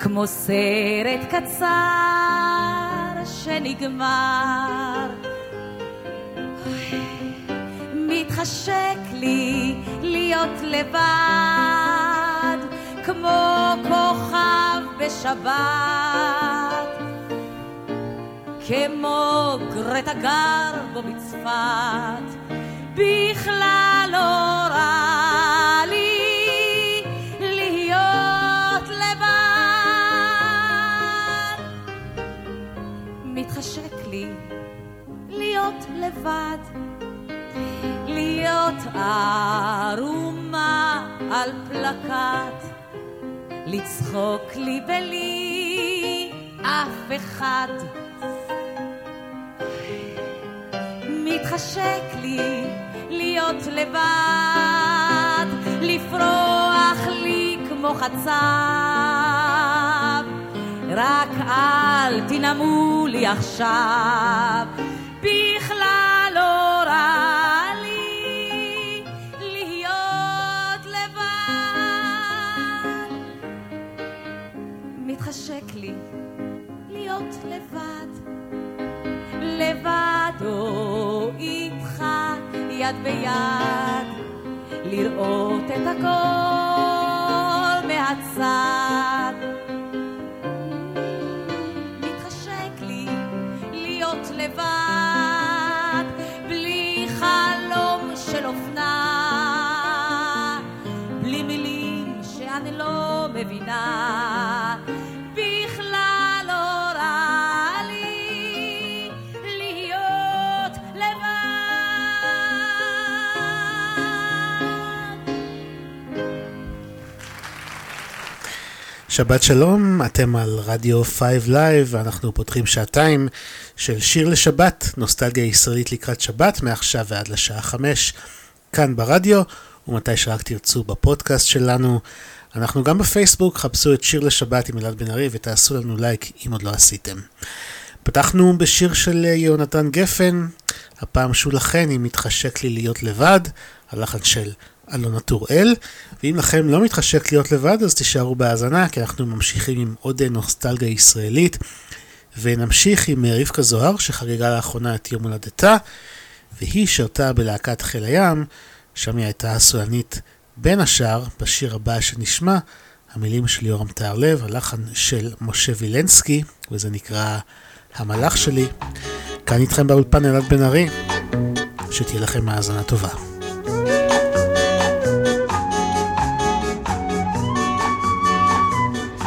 כמו סרט קצר שנגמר. מתחשק לי להיות לבד, כמו כוכב בשבת. כמו גרטה גרבו מצפת, בכלל לא רע לי להיות לבד, להיות ערומה על פלקט, לצחוק לי בלי אף אחד. מתחשק לי להיות לבד, לפרוח לי כמו חצב. רק אל תנאמו לי עכשיו, בכלל לא רע לי להיות לבד. מתחשק לי להיות לבד. לבדו איתך יד ביד, לראות את הכל מהצד. שבת שלום, אתם על רדיו 5 Live, ואנחנו פותחים שעתיים של שיר לשבת, נוסטלגיה ישראלית לקראת שבת, מעכשיו ועד לשעה 5, כאן ברדיו, ומתי שרק תרצו בפודקאסט שלנו. אנחנו גם בפייסבוק, חפשו את שיר לשבת עם אלעד בן ארי ותעשו לנו לייק אם עוד לא עשיתם. פתחנו בשיר של יהונתן גפן, הפעם שולה חן, אם מתחשק לי להיות לבד, הלחן של אלונה טוראל, ואם לכם לא מתחשק להיות לבד אז תישארו בהאזנה, כי אנחנו ממשיכים עם עוד נוסטלגיה ישראלית, ונמשיך עם רבקה זוהר שחגגה לאחרונה את יום הולדתה, והיא שרתה בלהקת חיל הים, שם היא הייתה הסולנית בין השאר בשיר הבא שנשמע, המילים של יורם טהרלב, הלחן של משה וילנסקי, וזה נקרא המלאך שלי. כאן איתכם באולפן אלעד בן ארי, שתהיה לכם האזנה טובה.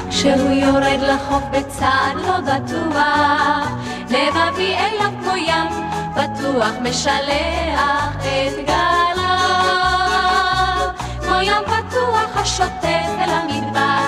כשהוא יורד לחוף בצעד לא בטוח, לבבי אליו כמו ים, בטוח משלח את גליו. השוטף אל המדבר,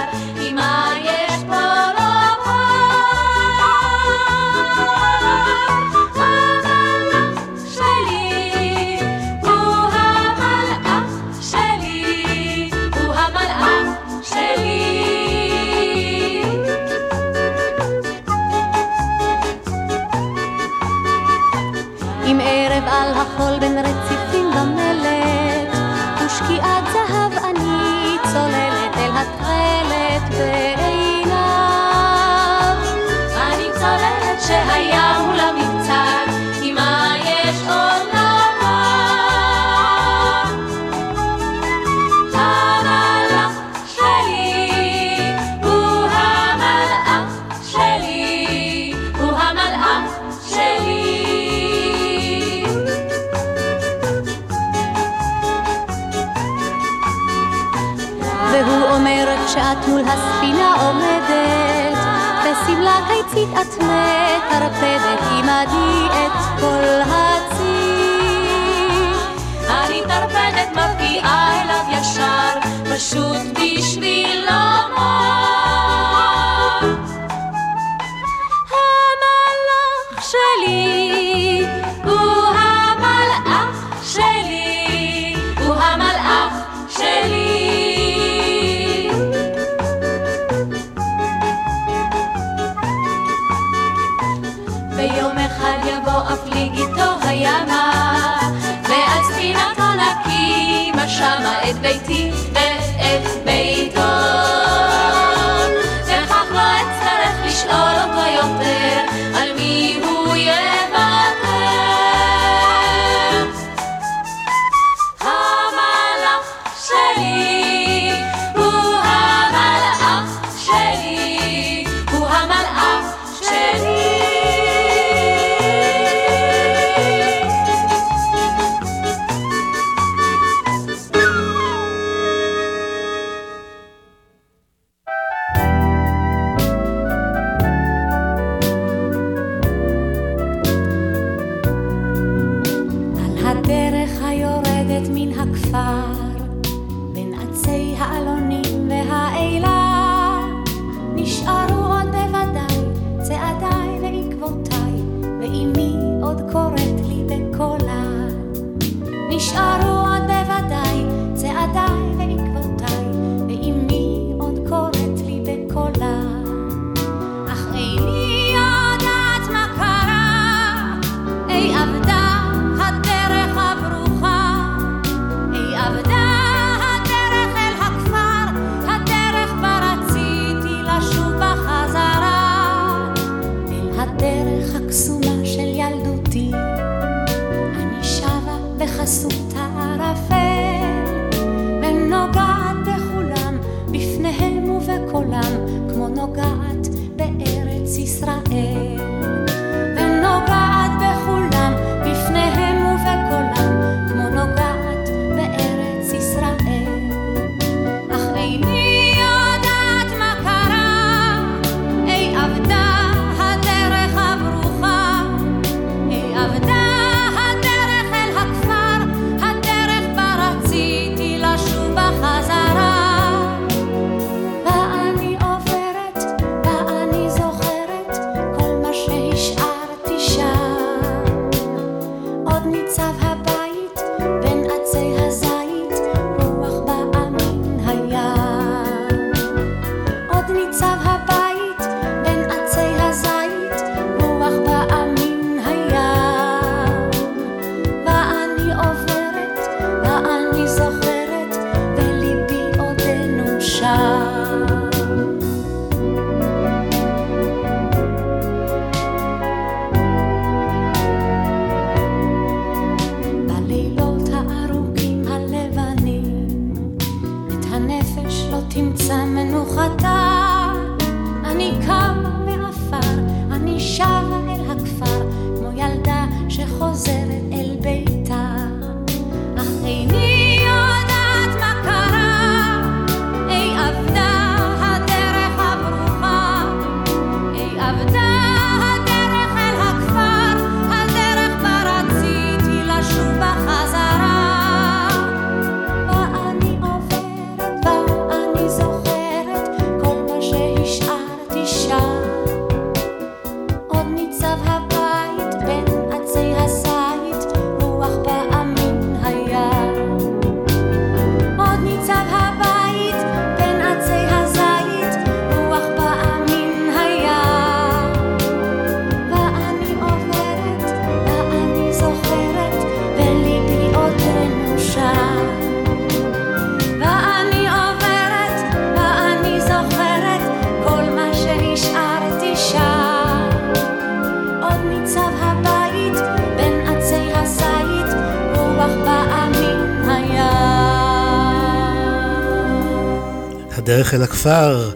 אל הכפר,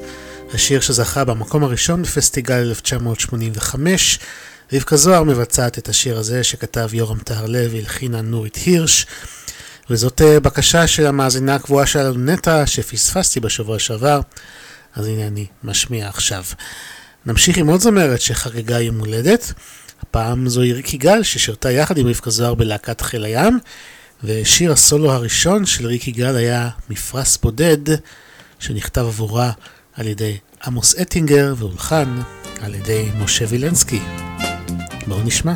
השיר שזכה במקום הראשון בפסטיגל 1985. רבקה זוהר מבצעת את השיר הזה שכתב יורם טהרלב והלחינה נורית הירש. וזאת אה, בקשה של המאזינה הקבועה שלנו נטע, שפספסתי בשבוע שעבר, אז הנה אני משמיע עכשיו. נמשיך עם עוד זמרת שחגגה יום הולדת. הפעם זו ריקי גל, ששירתה יחד עם רבקה זוהר בלהקת חיל הים, ושיר הסולו הראשון של ריקי גל היה מפרס בודד. שנכתב עבורה על ידי עמוס אטינגר והולחן על ידי משה וילנסקי. בואו נשמע.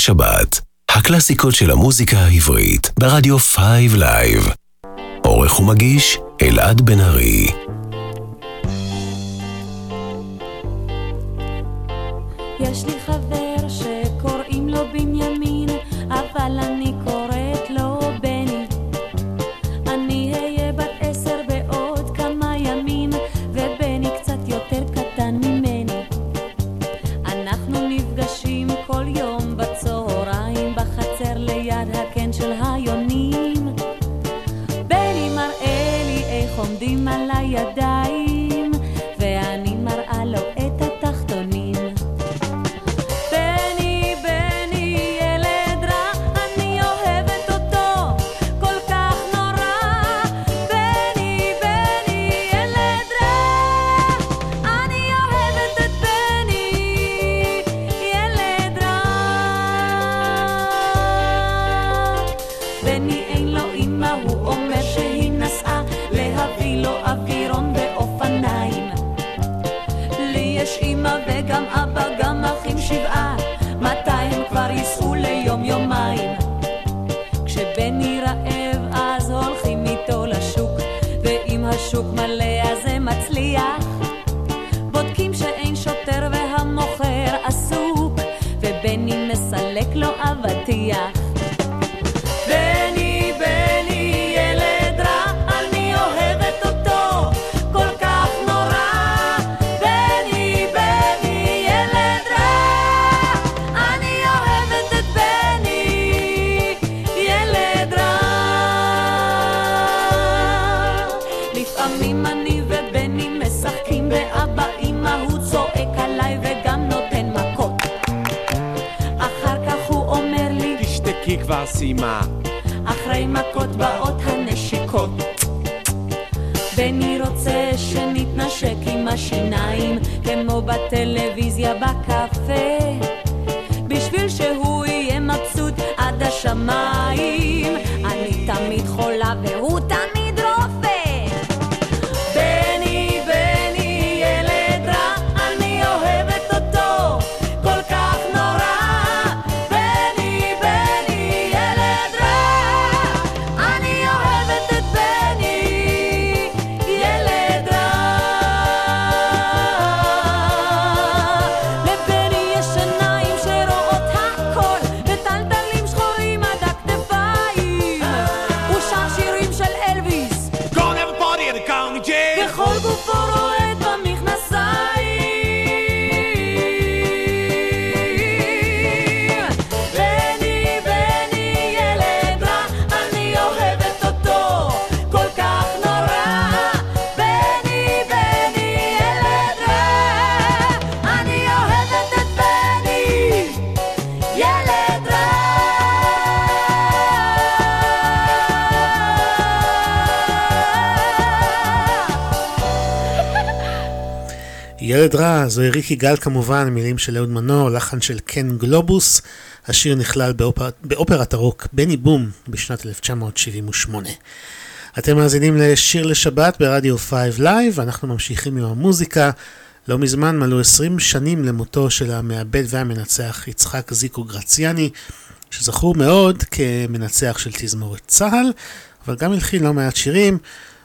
השבת, הקלאסיקות של המוזיקה העברית, ברדיו 5 Live. עורך ומגיש, אלעד בן ארי. shook my leg. בטלוויזיה בקפה, בשביל שהוא יהיה מבסוט עד השמיים. ילד רע, זוהי ריקי גל כמובן, מילים של אהוד מנור, לחן של קן גלובוס. השיר נכלל באופר, באופרת הרוק בני בום בשנת 1978. אתם מאזינים לשיר לשבת ברדיו 5 Live, אנחנו ממשיכים עם המוזיקה. לא מזמן מלאו 20 שנים למותו של המעבד והמנצח יצחק זיקו גרציאני, שזכור מאוד כמנצח של תזמורת צה"ל, אבל גם הלחין לא מעט שירים.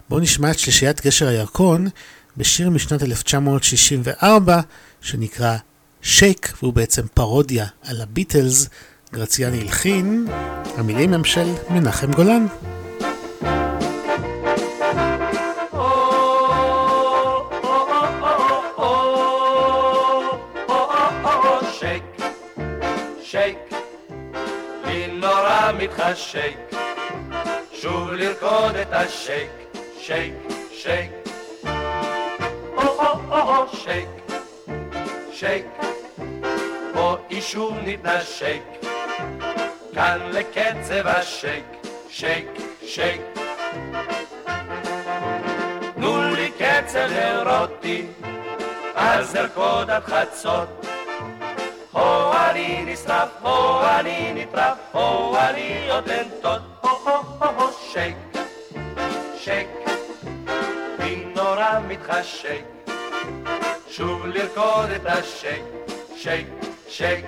בואו נשמע את שלישיית גשר הירקון בשיר משנת 1964 שנקרא שייק, והוא בעצם פרודיה על הביטלס. גרציאני הלחין, המילים הם של מנחם גולן. מתחשק, שוב לרקוד את השייק, שייק, שייק. או-או-או, שייק, שייק, בואי שוב נתנשק, כאן לקצב השייק, שייק, שייק. תנו לי קצב אירוטי, אז ארקוד עד חצות. הו אני נשרף, הו אני נטרף, הו אני עוד לנטות, הו הו הו הו שייק, שייק, לי נורא מתחשק, שוב לרקוד את השייק, שייק, שייק.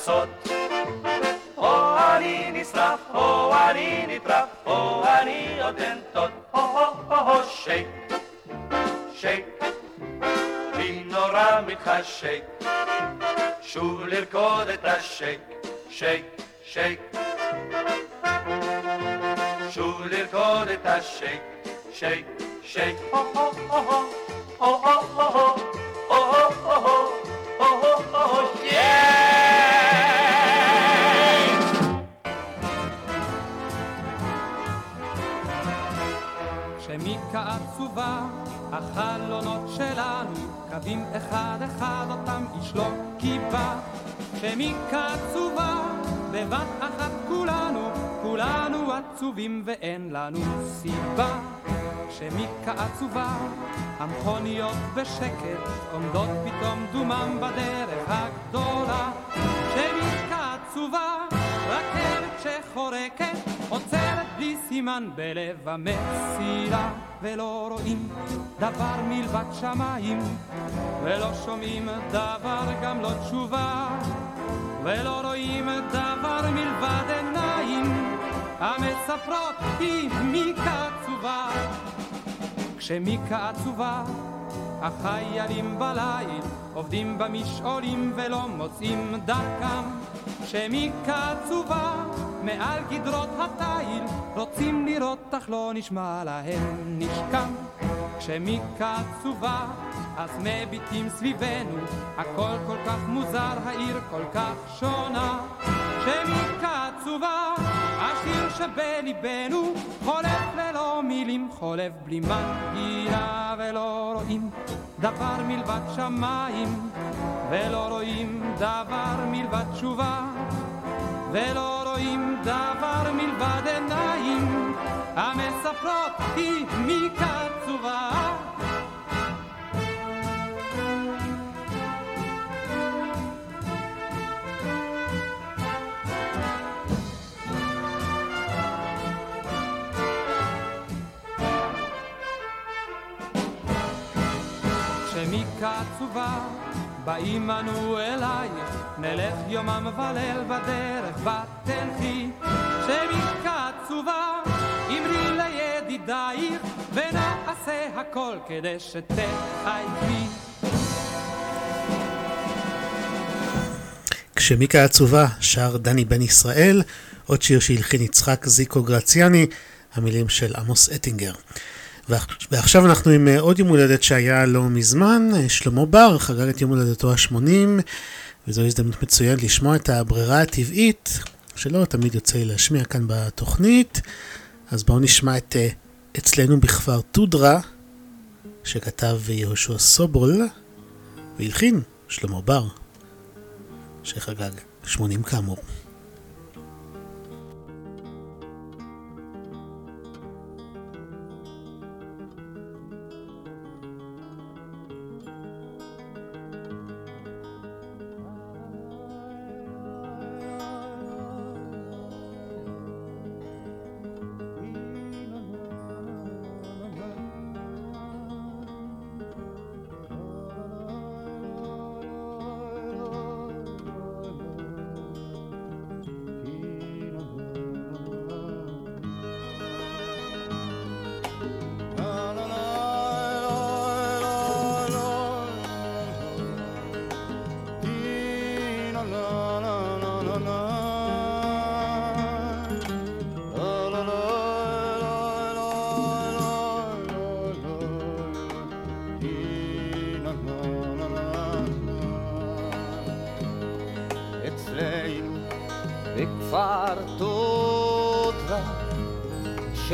חצות. הו אני נשרף, הו אני נטרף, הו אני עוד אנטות, הו הו הו הו שייק, שייק, לי נורא מתחשק, שוב לרקוד את השייק, שייק, שייק. שוב לרקוד את השייק, שייק, שייק, הו הו הו, הו הו הו הו, הו החלונות שלנו, קווים אחד אחד אותם איש לא קיבה. שמיקה עצובה, בבת אחת כולנו, כולנו עצובים ואין לנו סיבה. שמיקה עצובה, המכוניות בשקט, עומדות פתאום דומם בדרך הגדולה. שמיקה עצובה, רכבת שחורקת, עוצרת סימן בלב המסילה, ולא רואים דבר מלבד שמיים, ולא שומעים דבר גם לא תשובה, ולא רואים דבר מלבד עיניים, המספרות היא מיקה עצובה. כשמיקה עצובה, החיילים בליל עובדים במשעולים ולא מוצאים דרכם. כשמיקה עצובה, מעל גדרות התיל, רוצים לראות אך לא נשמע להם נשכם. כשמיקה עצובה, אז מביטים סביבנו, הכל כל כך מוזר, העיר כל כך שונה. כשמיקה עצובה, השיר שבליבנו, חולף ללא מילים, חולף בלי מנגינה, ולא רואים דבר מלבד שמיים, ולא רואים דבר מלבד תשובה, ולא רואים דבר מלבד עיניים, המספרות היא מיקה עצובה. כשמיקה עצובה, באים אנו אלייך, נלך יומם וליל בדרך ותלכי. כשמיקה עצובה, אמרי לידידייך, ונעשה הכל כדי שתחייכי. כשמיקה עצובה שר דני בן ישראל, עוד שיר שהלחין יצחק זיקו גרציאני, המילים של עמוס אטינגר. ועכשיו אנחנו עם עוד יום הולדת שהיה לא מזמן, שלמה בר חגג את יום הולדתו ה-80, וזו הזדמנות מצוינת לשמוע את הברירה הטבעית, שלא תמיד יוצא לי להשמיע כאן בתוכנית. אז בואו נשמע את אצלנו בכפר טודרה, שכתב יהושע סובול, והלחין שלמה בר, שחגג 80 כאמור.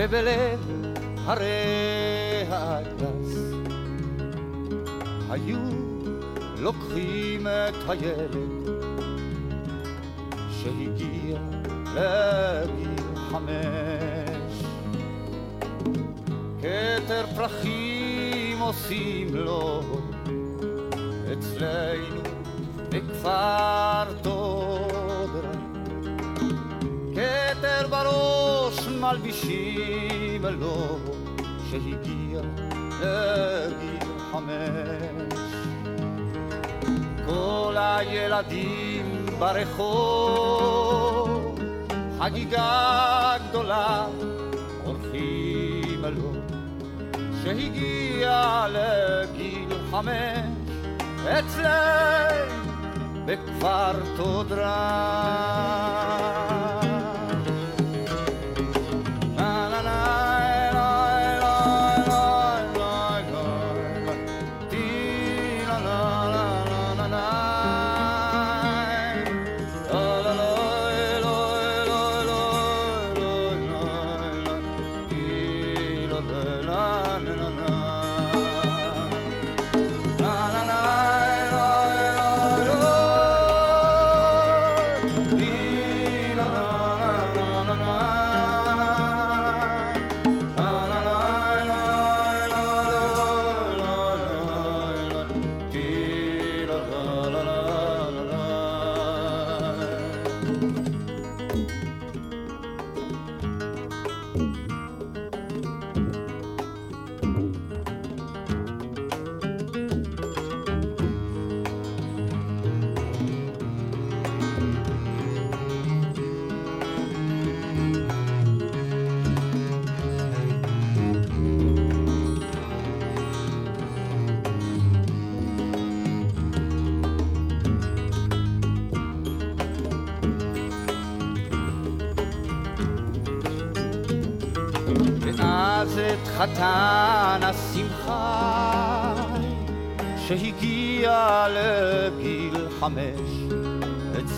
שבלב הרי הגס היו לוקחים את הילד שהגיע לגיל חמש. כתר פרחים עושים לו הילדים ברחוב חגיגה גדולה עורכים לו שהגיע לגיל חמש אצלנו בכפר תודרה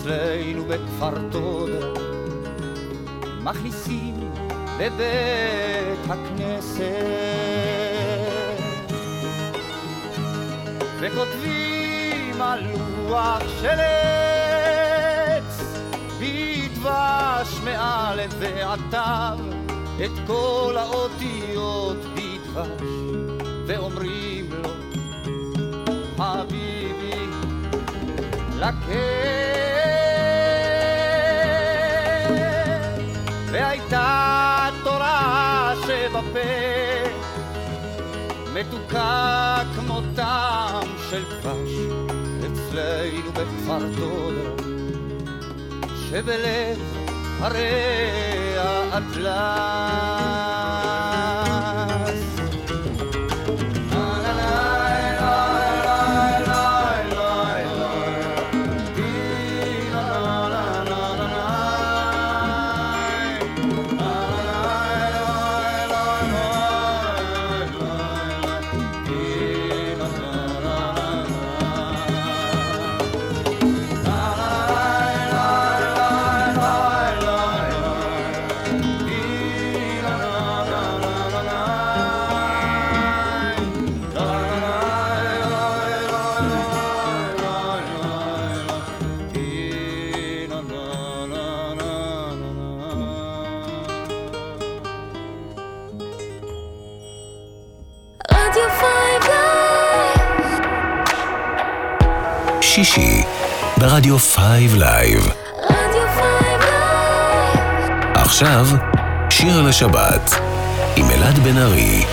אצלנו בכפר תודה מכניסים בבית הכנסת. וכותבים על לוח של עץ בדבש מא' ועד תו את כל האותיות בדבש ואומרים לו חביבי לקט מתוקה כמו טעם של דבש אצלנו בכפר תודה שבלב הרי האטלס ברדיו 5 Live. רדיו Five עכשיו, שיר לשבת עם אלעד בן ארי.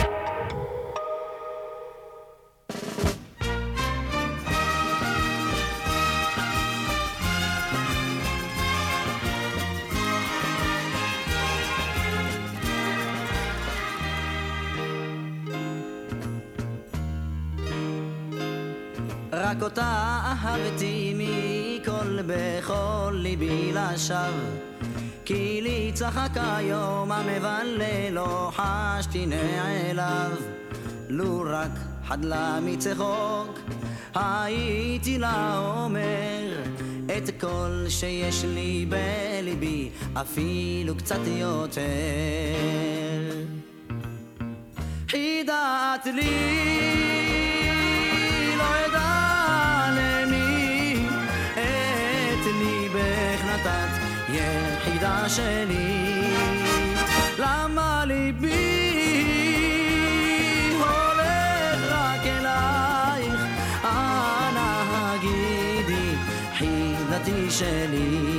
חדלה מצחוק הייתי לה אומר את כל שיש לי בליבי אפילו קצת יותר. חידת לי לא יחידה שלי. למה שלי.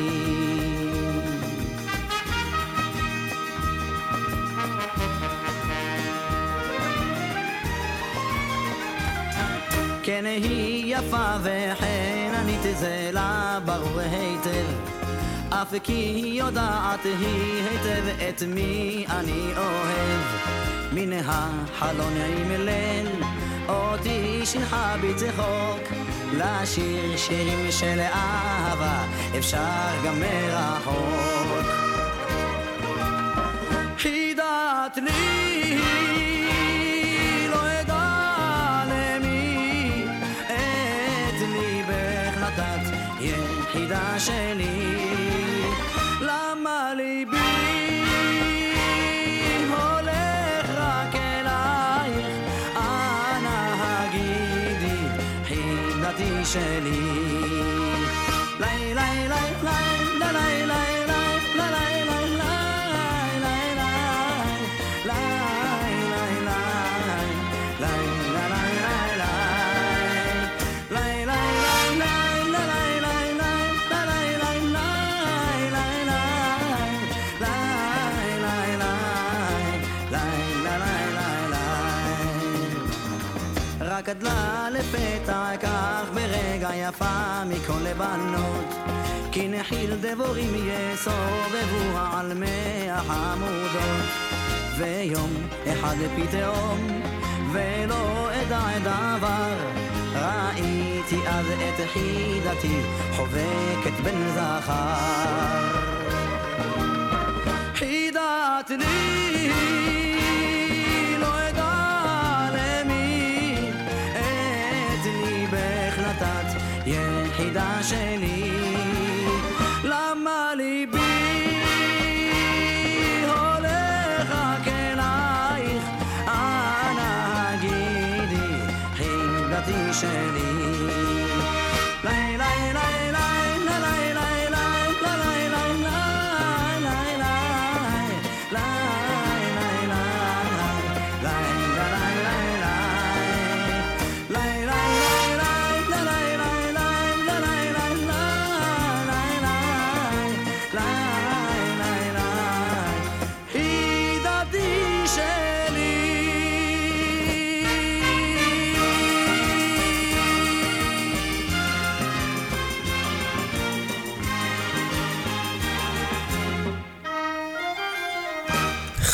כן היא יפה וחננית זה לה ברור היטב. אף כי היא יודעת היא היטב את מי אני אוהב. מן החלון עם ליל אותי שינחה בצחוק לשיר שירים של אהבה אפשר גם מרחוק. חידת לי לא שלי. למה ליבי שלי. ליי, ליי, ליי, ליי, ליי, ליי, ליי רק גדלה לפתע כך ברגע יפה מכל לבנות כי נחיל דבורים יסובבו על מי החמודות ויום אחד פתאום ולא אדע דבר ראיתי אז את חידתי חובקת בן זכר. חידת לי השני? למה ליבי הולך רק אלייך? אנא הגידי חמדתי שלי.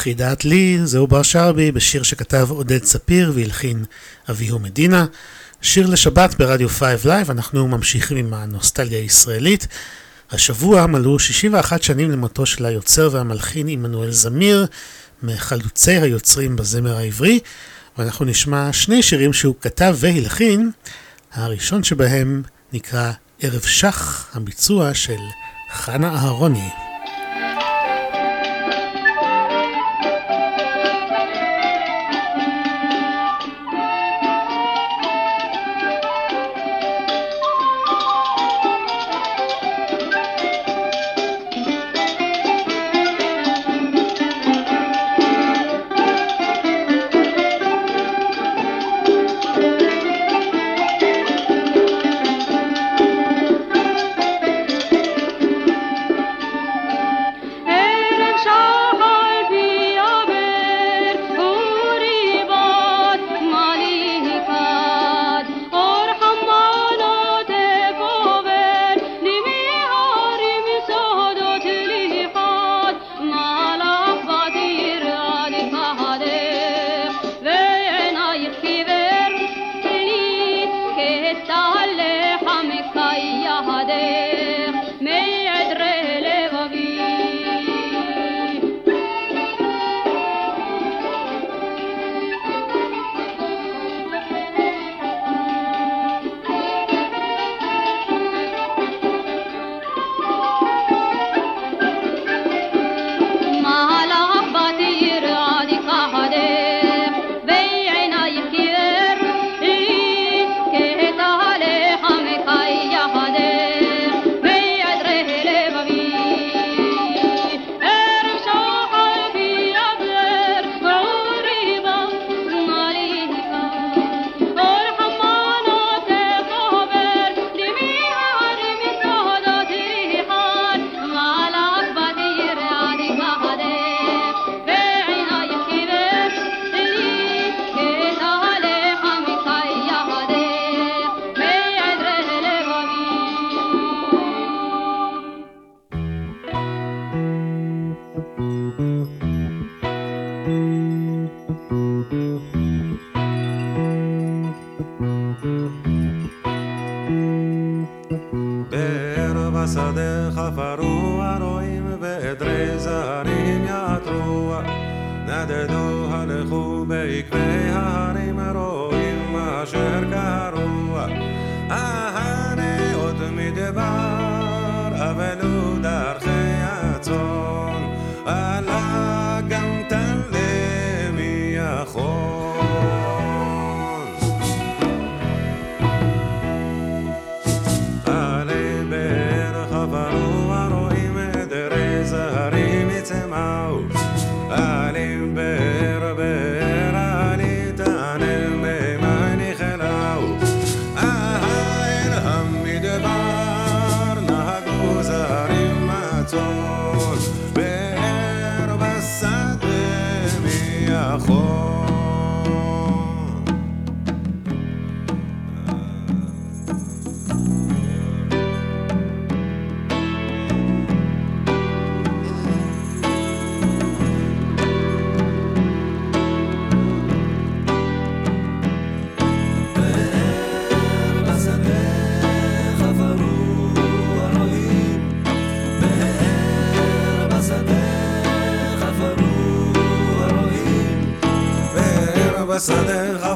חידת לי, זהו בר שרבי, בשיר שכתב עודד ספיר והלחין אביהו מדינה. שיר לשבת ברדיו 5 Live, אנחנו ממשיכים עם הנוסטלגיה הישראלית. השבוע מלאו 61 שנים למותו של היוצר והמלחין עמנואל זמיר, מחלוצי היוצרים בזמר העברי, ואנחנו נשמע שני שירים שהוא כתב והלחין. הראשון שבהם נקרא ערב שח, הביצוע של חנה אהרוני.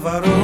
varou.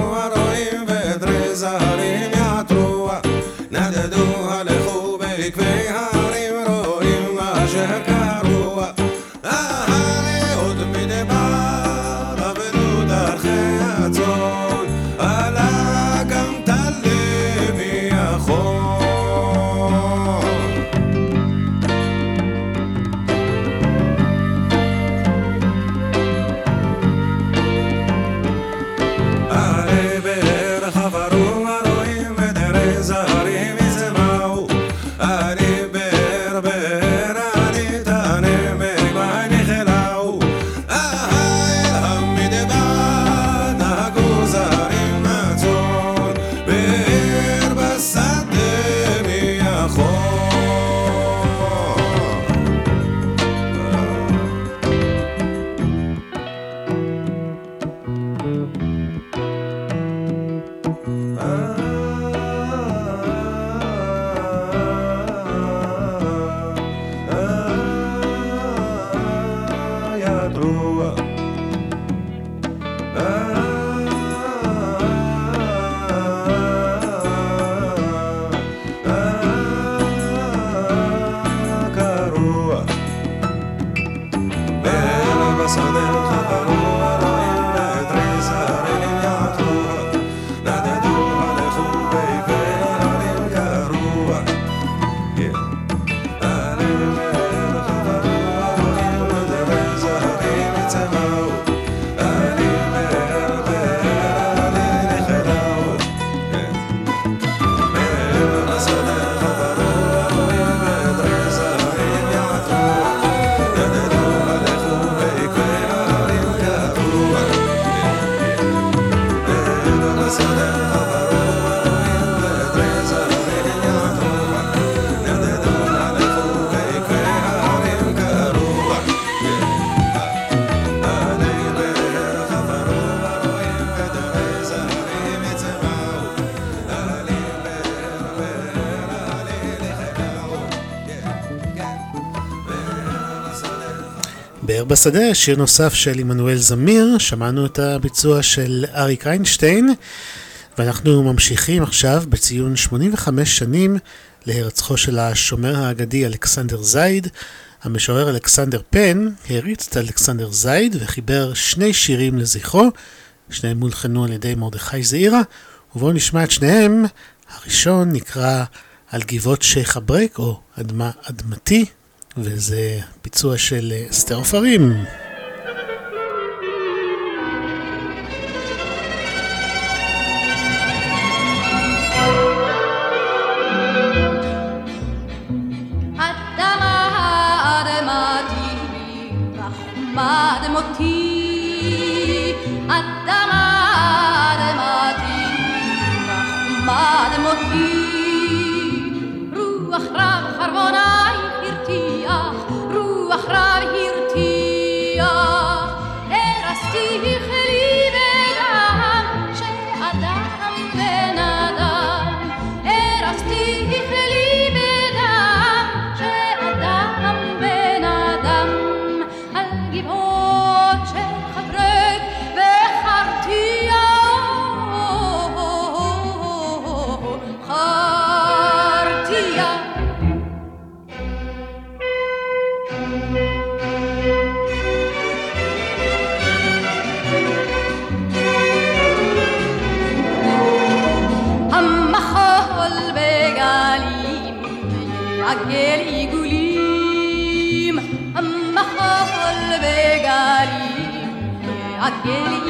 בשדה, שיר נוסף של עמנואל זמיר, שמענו את הביצוע של אריק איינשטיין, ואנחנו ממשיכים עכשיו בציון 85 שנים להירצחו של השומר האגדי אלכסנדר זייד. המשורר אלכסנדר פן הריץ את אלכסנדר זייד וחיבר שני שירים לזכרו, שניהם מולחנו על ידי מרדכי זעירה, ובואו נשמע את שניהם. הראשון נקרא על גבעות שייח' אברק, או אדמה אדמתי, וזה ביצוע של אסתר עופרים. זהו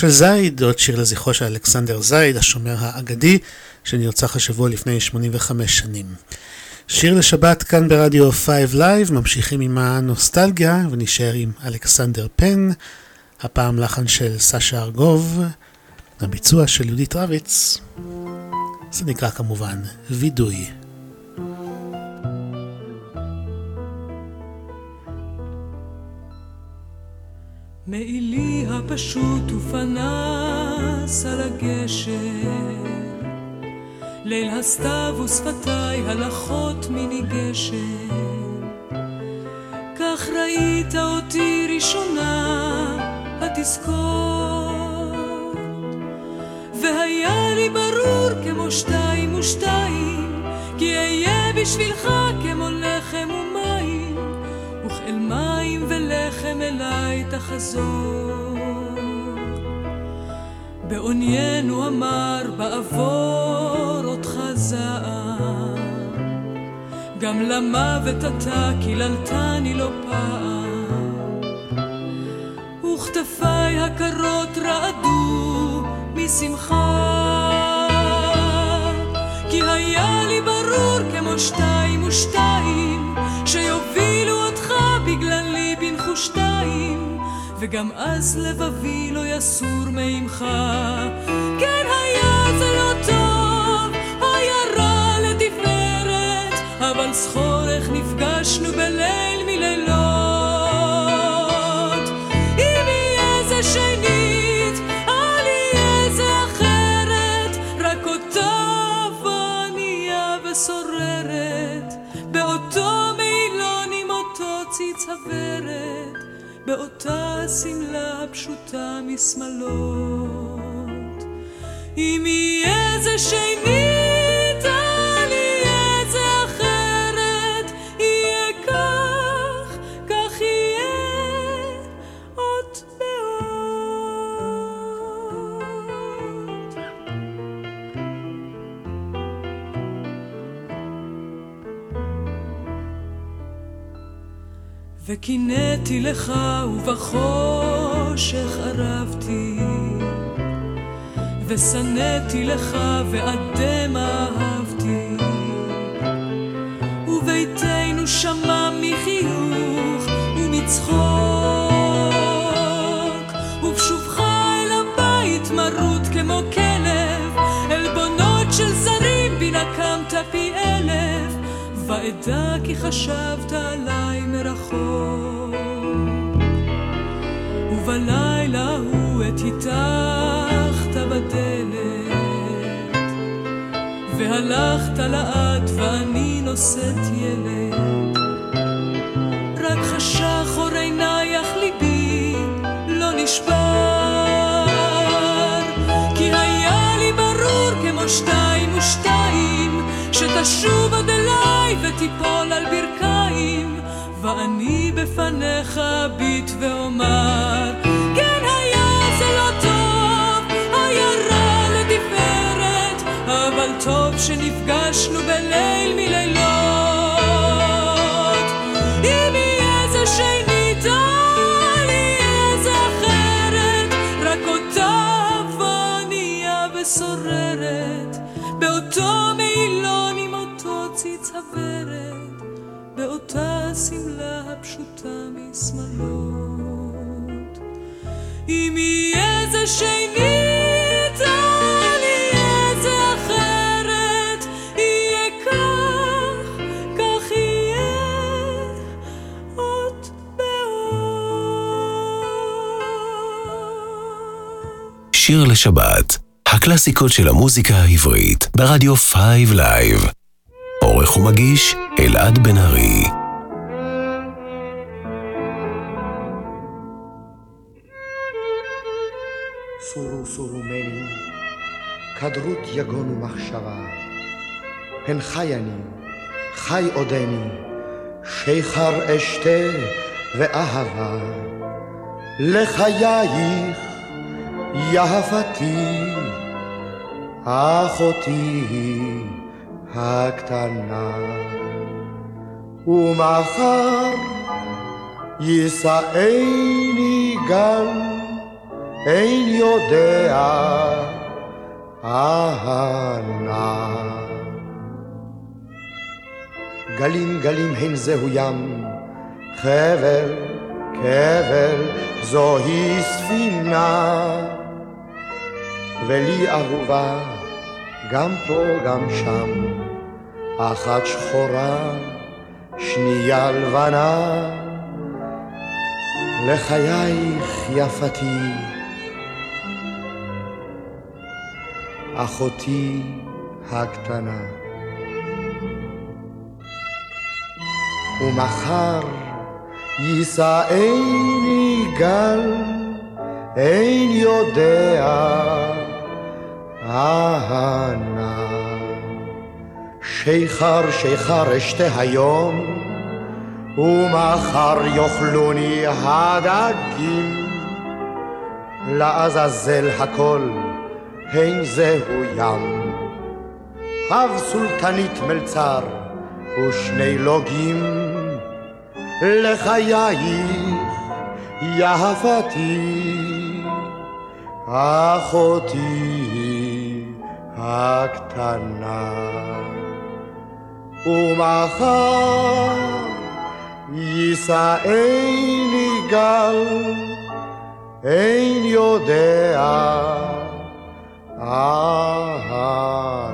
של זייד, עוד שיר לזכרו של אלכסנדר זייד, השומר האגדי, שנרצח השבוע לפני 85 שנים. שיר לשבת כאן ברדיו 5 Live, ממשיכים עם הנוסטלגיה ונשאר עם אלכסנדר פן, הפעם לחן של סשה ארגוב, הביצוע של יהודית רביץ, זה נקרא כמובן וידוי. מעילי הפשוט על הגשר. ליל הסתיו ושפתיי הלכות מיני גשם כך ראית אותי ראשונה התזכור והיה לי ברור כמו שתיים ושתיים כי אהיה בשבילך כמו לחם ומים. וכאל מים ולחם אליי תחזור בעוניינו אמר בעבור אותך זעם. גם למוות אתה קיללתני לא פעם. וכתפיי הקרות רעדו משמחה. כי היה לי ברור כמו שתיים ושתיים שיובילו אותך בגללי בנחושתיים וגם אז לבבי לא יסור מעמך. כן היה זה לא טוב, היה רע לתפארת, אבל זכור איך נפגשנו בליל באותה שמלה פשוטה משמאלות. אם יהיה זה שנית, וקינאתי לך ובחושך ערבתי. ושנאתי לך ואדם אהבתי. וביתנו שמע מחיוך ומצחוק. ובשובך אל הבית מרוט כמו כלב עלבונות של זרים בי נקמת פי אלף ואדע כי חשבת עליי מרחוק. ובלילה הוא עת הטחת בדלת, והלכת לאט ואני נושאת ילד. רק חשך אור עינייך ליבי לא נשבר, כי היה לי ברור כמו שתיים שתשוב עד אליי ותיפול על ברכיים, ואני בפניך אביט ואומר, כן היה זה לא טוב, היה רע לתפארת, אבל טוב שנפגשנו בליל באותה שמלה הפשוטה משמלות. אם יהיה זה שנית, אל יהיה זה אחרת, יהיה כך, כך יהיה אות שיר לשבת, הקלאסיקות של המוזיקה העברית, ברדיו 5 Live. עורך ומגיש, אלעד בן ארי. כדרות יגון ומחשבה. הן חי אני, חי עודני, שיכר אשתה ואהבה. לחייך, יפתי, אחותי הקטנה. ומחר יישאני גל אין יודע אהנה. גלים גלים הן זהו ים, חבל חבל זוהי ספינה. ולי אהובה גם פה גם שם, אחת שחורה, שנייה לבנה. לחייך יפתי, אחותי הקטנה. ומחר יישאני גל, אין יודע אהנה. שיכר שיכר אשתה היום, ומחר יאכלוני הדגים. לעזאזל הכל, הן זהו ים. אב סולטנית מלצר ושני לוגים, לחייך יפתי, אחותי הקטנה. ומחר יישאני גל, אין יודע Aha.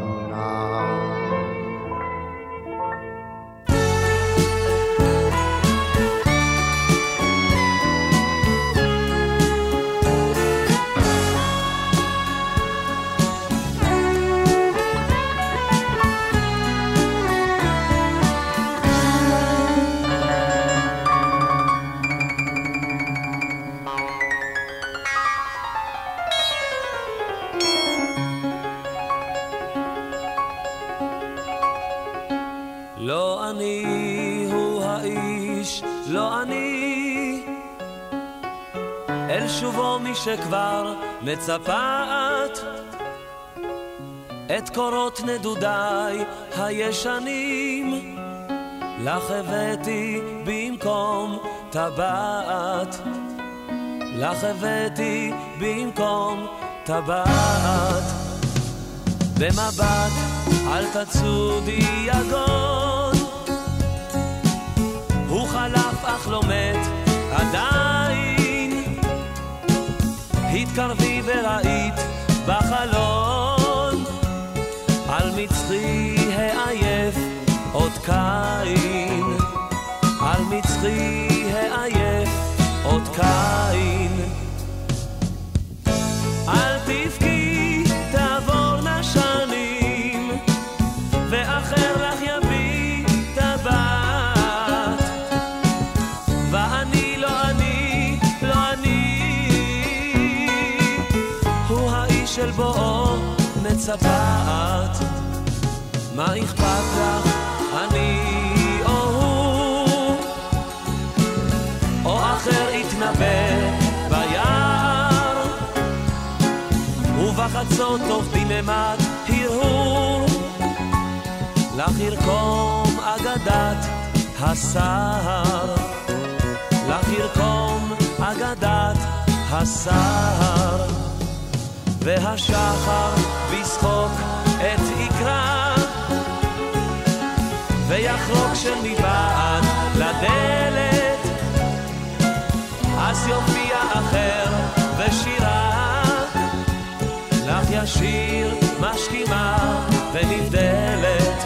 שכבר מצפה את. את קורות נדודיי הישנים, לך הבאתי במקום טבעת. לך הבאתי במקום טבעת. במבט אל תצודי יגון הוא חלף אך לא מת עדיין התקרבי וראית בחלון. על מצחי העייף עוד קין. על מצחי העייף עוד קין מצפת מה אכפת לך, אני או הוא. או אחר יתנבא ביער. ובחצות תוך דממת הרהור לך ירקום אגדת הסהר. לך ירקום אגדת הסהר והשחר בשחוק את יקרה. ויחרוק של מבעד לדלת אז יופיע אחר ושירה. לך ישיר משכימה ונבדלת.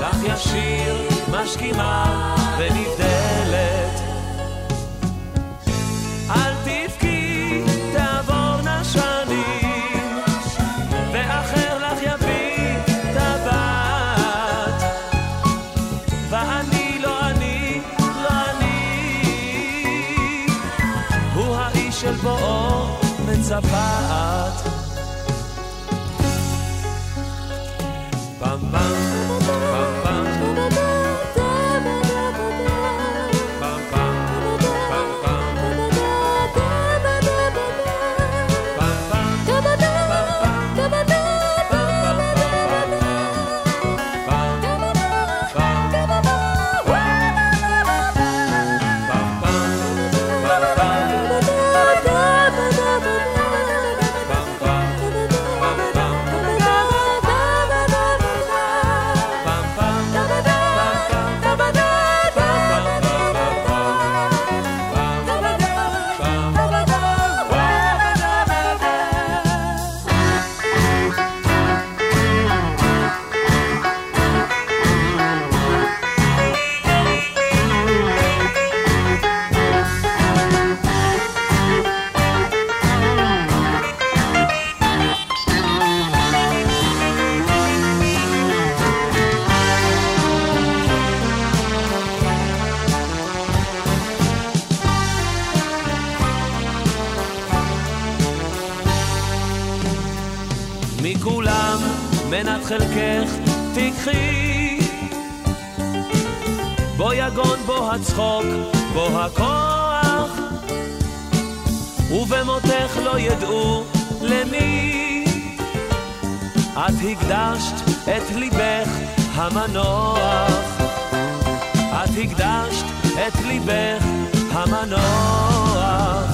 לך ישיר משכימה ונבדלת הקדשת את ליבך המנוח, את הקדשת את ליבך המנוח.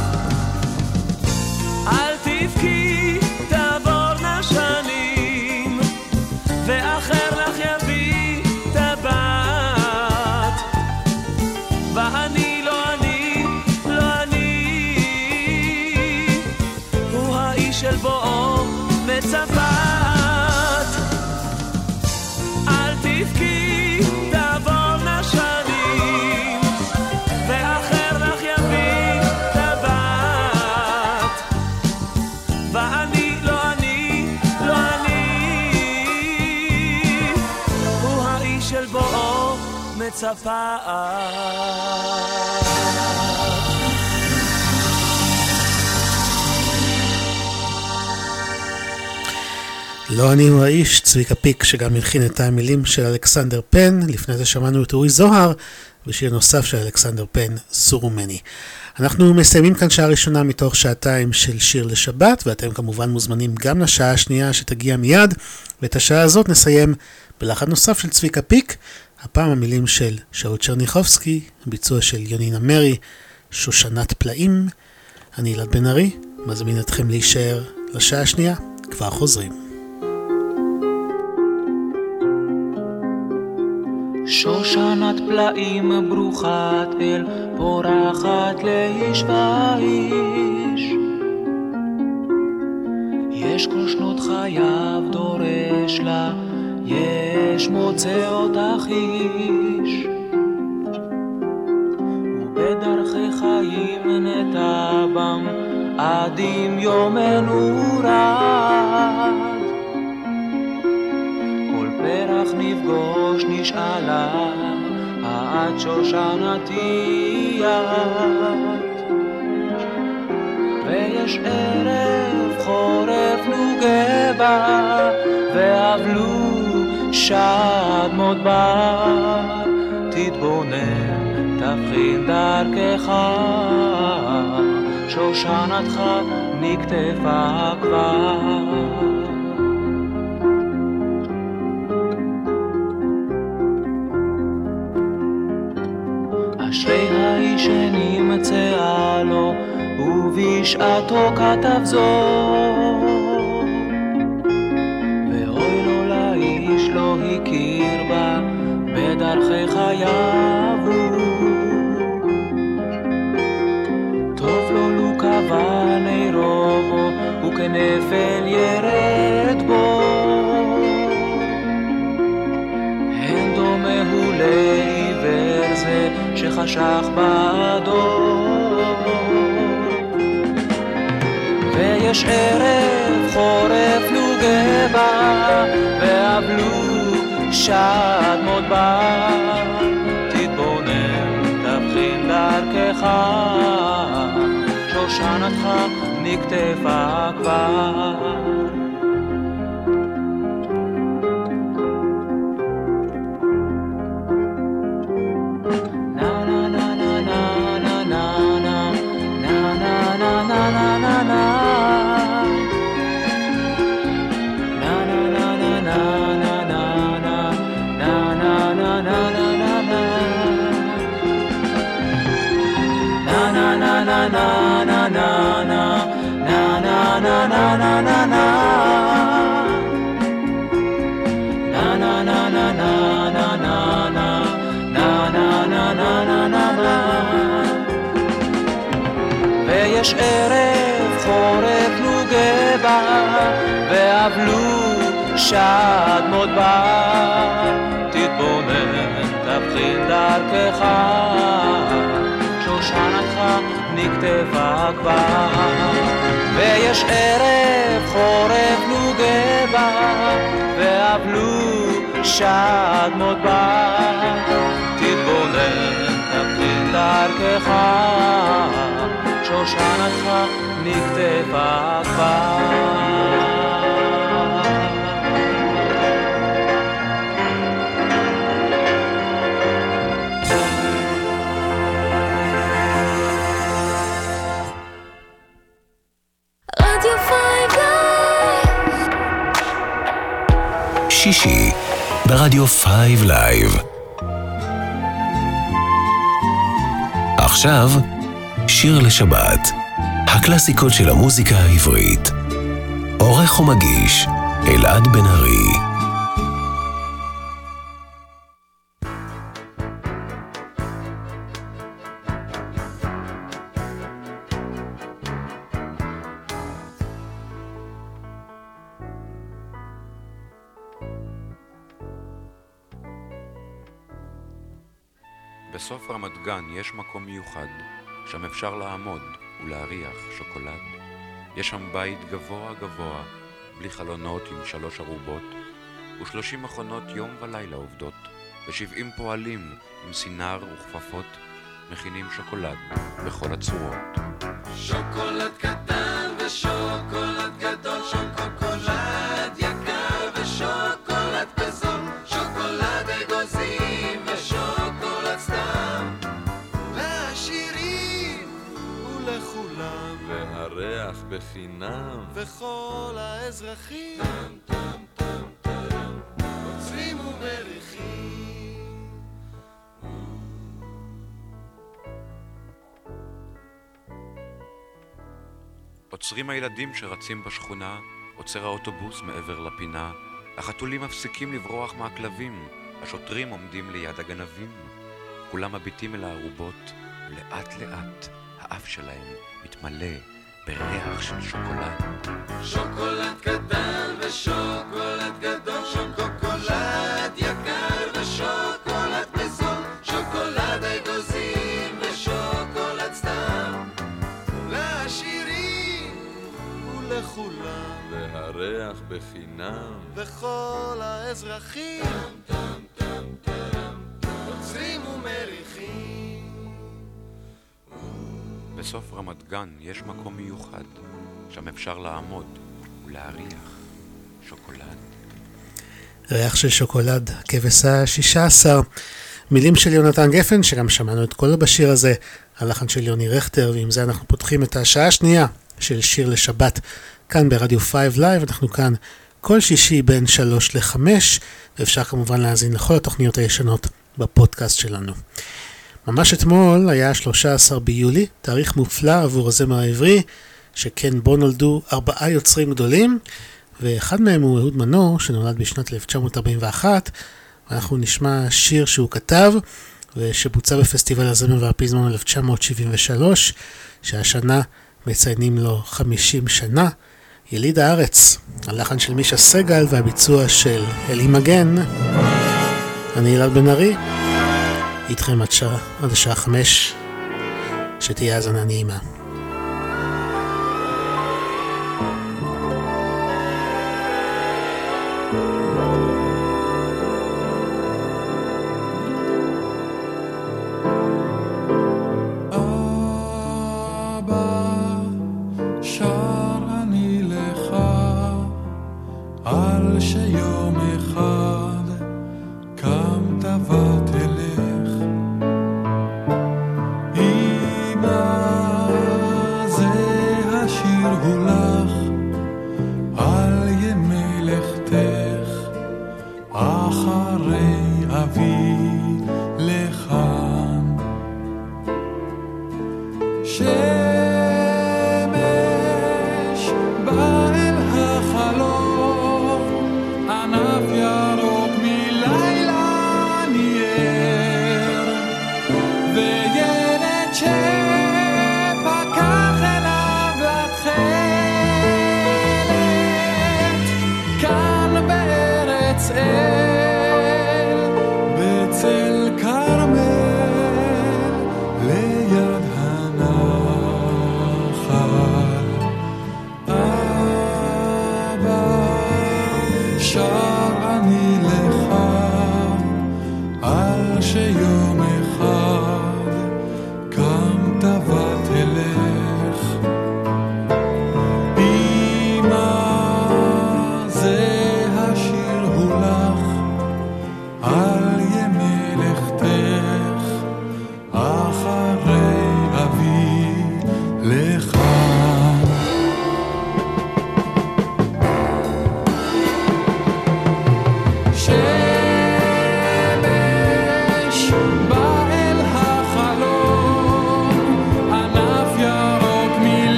מצפה. לא אני הוא האיש, צביקה פיק, שגם הלחין את המילים של אלכסנדר פן. לפני זה שמענו את אורי זוהר, ושיר נוסף של אלכסנדר פן, סורו מני. אנחנו מסיימים כאן שעה ראשונה מתוך שעתיים של שיר לשבת, ואתם כמובן מוזמנים גם לשעה השנייה שתגיע מיד, ואת השעה הזאת נסיים בלחן נוסף של צביקה פיק, הפעם המילים של שאול צ'רניחובסקי, ביצוע של יונינה מרי, שושנת פלאים. אני אלעד בן ארי, מזמין אתכם להישאר לשעה השנייה, כבר חוזרים. שושנת פלאים ברוכת אל, פורחת לאיש ואיש. יש כל שנות חייו דורש לה, יש מוצא אותך איש. ובדרכי חיים נטע בם, עדים יומנו רד. כל פרח נפגוש נשאלה, העד שושנתי את. ויש ערב חורף נוגבה, ואבלו שד מודבר. תתבונן, תבחין דרכך, שושנתך נקטפה כבר. אשרי האיש שנמצאה לו, ובשעתו כתב זאת. הוא. טוב לו לו. ויש ערב חורף נוגבה, ואבלו שד מודבר. תתבונן, דרכך, שושנתך נקטפה כבר. ויש ערב חורף נוגבה, ואבלו שד מודבר. תתבונן, תבחין דרכך, שושנתך נקטפה כבר. ויש ערב חורף נוגבה, ואבלו שד מודבר. תתבונן, תבחין דרכך, שושנתך נקטפה כבר. שישי ברדיו Five Live. עכשיו שיר לשבת, הקלאסיקות של המוזיקה העברית. עורך ומגיש, אלעד בן ארי. בסוף רמת גן יש מקום מיוחד, שם אפשר לעמוד ולהריח שוקולד. יש שם בית גבוה גבוה, בלי חלונות עם שלוש ארובות, ושלושים מכונות יום ולילה עובדות, ושבעים פועלים עם סינר וכפפות, מכינים שוקולד בכל הצורות. שוקולד קטן ושוקולד גדול, שוקולד והריח בחינם. וכל האזרחים עוצרים ומריחים. עוצרים הילדים שרצים בשכונה, עוצר האוטובוס מעבר לפינה, החתולים מפסיקים לברוח מהכלבים, השוטרים עומדים ליד הגנבים. כולם מביטים אל הארובות, ולאט לאט האף שלהם מתמלא בריח של שוקולד. שוקולד קטן ושוקולד גדול, שוקולד יקר ושוקולד בזול, שוקולד אגוזים ושוקולד סתם. לעשירים ולכולם, והריח בחינם. וכל האזרחים עוצרים ומריחים. בסוף רמת גן יש מקום מיוחד, שם אפשר לעמוד ולהריח שוקולד. ריח של שוקולד, הכבש השישה עשר. מילים של יונתן גפן, שגם שמענו את קולו בשיר הזה, הלחן של יוני רכטר, ועם זה אנחנו פותחים את השעה השנייה של שיר לשבת, כאן ברדיו 5 Live, אנחנו כאן כל שישי בין 3 ל-5, ואפשר כמובן להאזין לכל התוכניות הישנות בפודקאסט שלנו. ממש אתמול היה 13 ביולי, תאריך מופלא עבור הזמר העברי, שכן בו נולדו ארבעה יוצרים גדולים, ואחד מהם הוא אהוד מנור, שנולד בשנת 1941, ואנחנו נשמע שיר שהוא כתב, ושבוצע בפסטיבל הזמר והפזמון 1973, שהשנה מציינים לו 50 שנה. יליד הארץ, הלחן של מישה סגל והביצוע של אלי מגן. אני אלעד בן ארי, איתכם עד, שעה, עד השעה חמש, שתהיה האזנה נעימה.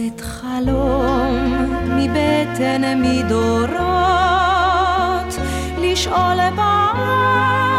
נושאת חלום מבטן מדורות, לשאול בעל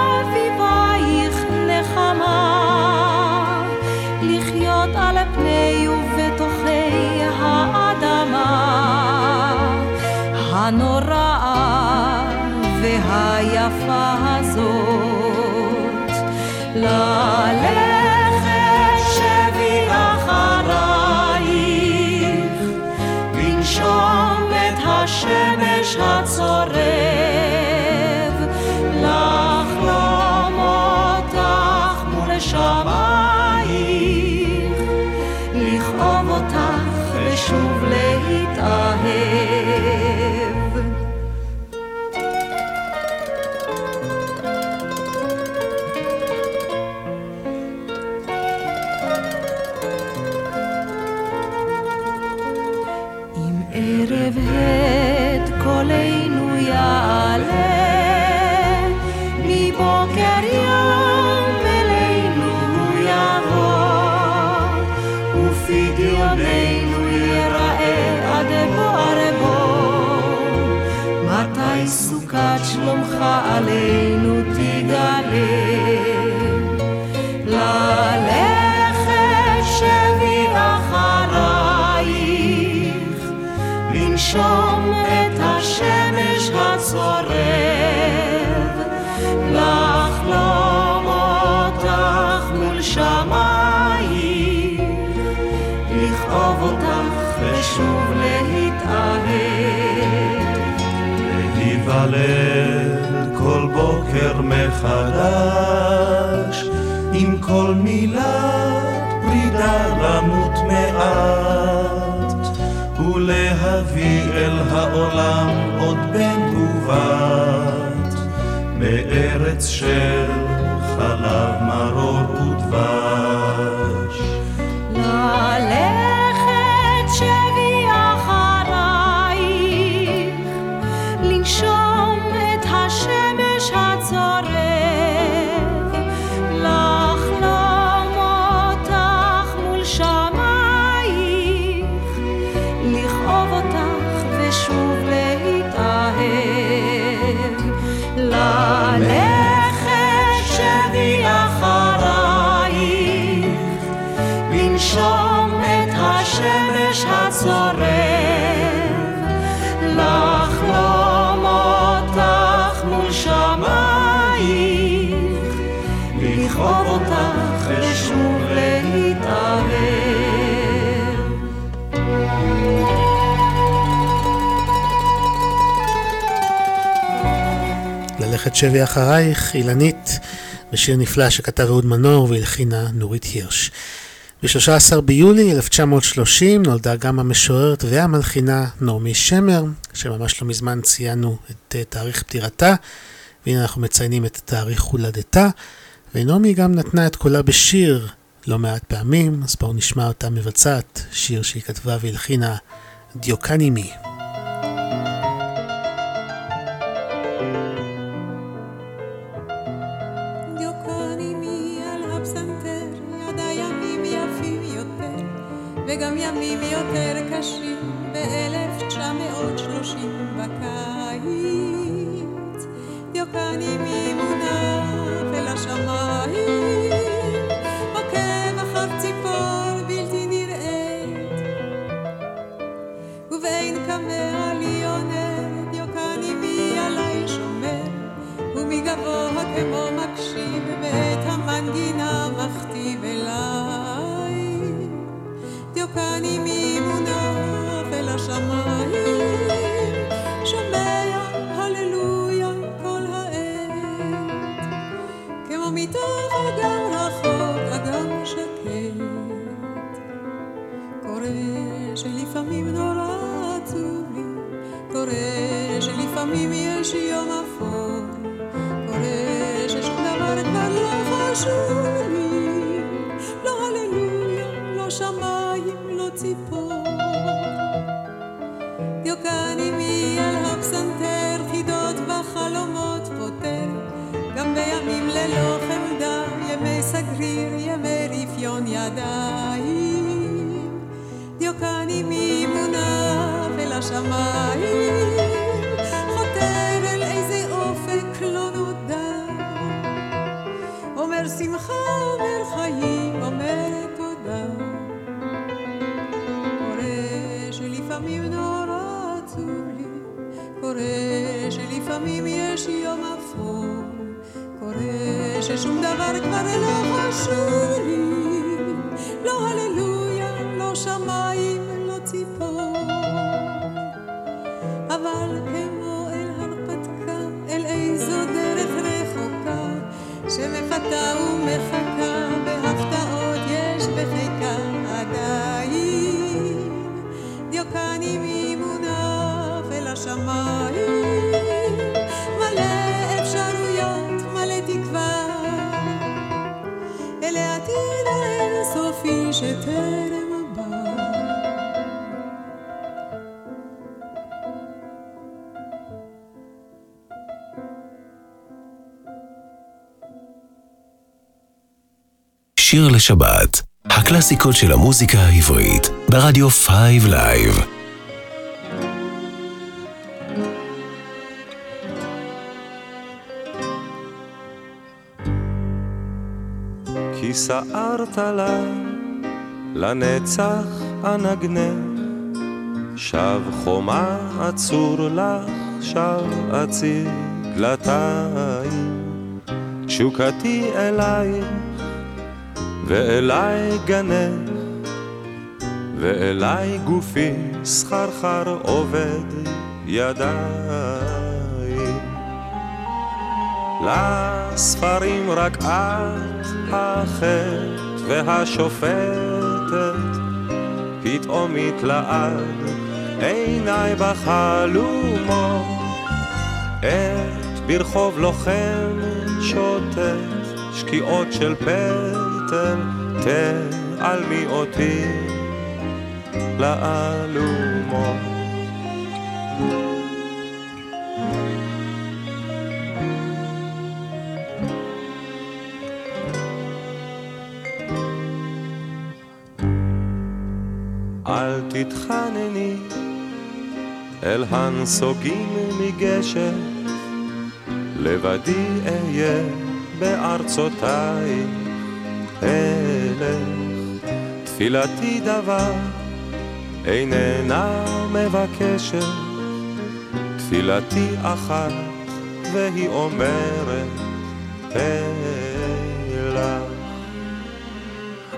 מחדש, עם כל מילת פרידה למות מעט, ולהביא אל העולם עוד בן ובת, מארץ של ללכת שבי אחרייך, אילנית, בשיר נפלא שכתב אהוד מנור והלחינה נורית הירש. ב-13 ביולי 1930 נולדה גם המשוררת והמלחינה נעמי שמר, שממש לא מזמן ציינו את אה, תאריך פטירתה, והנה אנחנו מציינים את תאריך הולדתה, ונעמי גם נתנה את קולה בשיר לא מעט פעמים, אז בואו נשמע אותה מבצעת שיר שהיא כתבה והלחינה דיוקנימי. пока. לשבת, הקלאסיקות של המוזיקה העברית, ברדיו 5 Live. כי סערת עלי לנצח אנגנך, שווא חומה אצור לך, שווא אציב דלתיים. תשוקתי אלייך ואליי גנך, ואליי גופי סחרחר עובד ידיים. לספרים רק את החטא והשופטת, פתאום התלעד עיניי בחלומות, את ברחוב לוחם שוטט, שקיעות של פטל, תעלמי אותי לאלומות. אל תתחנני אל הנסוגים מגשם, לבדי אהיה בארצותיי אלך. תפילתי דבר איננה מבקשת, תפילתי אחת והיא אומרת אלך.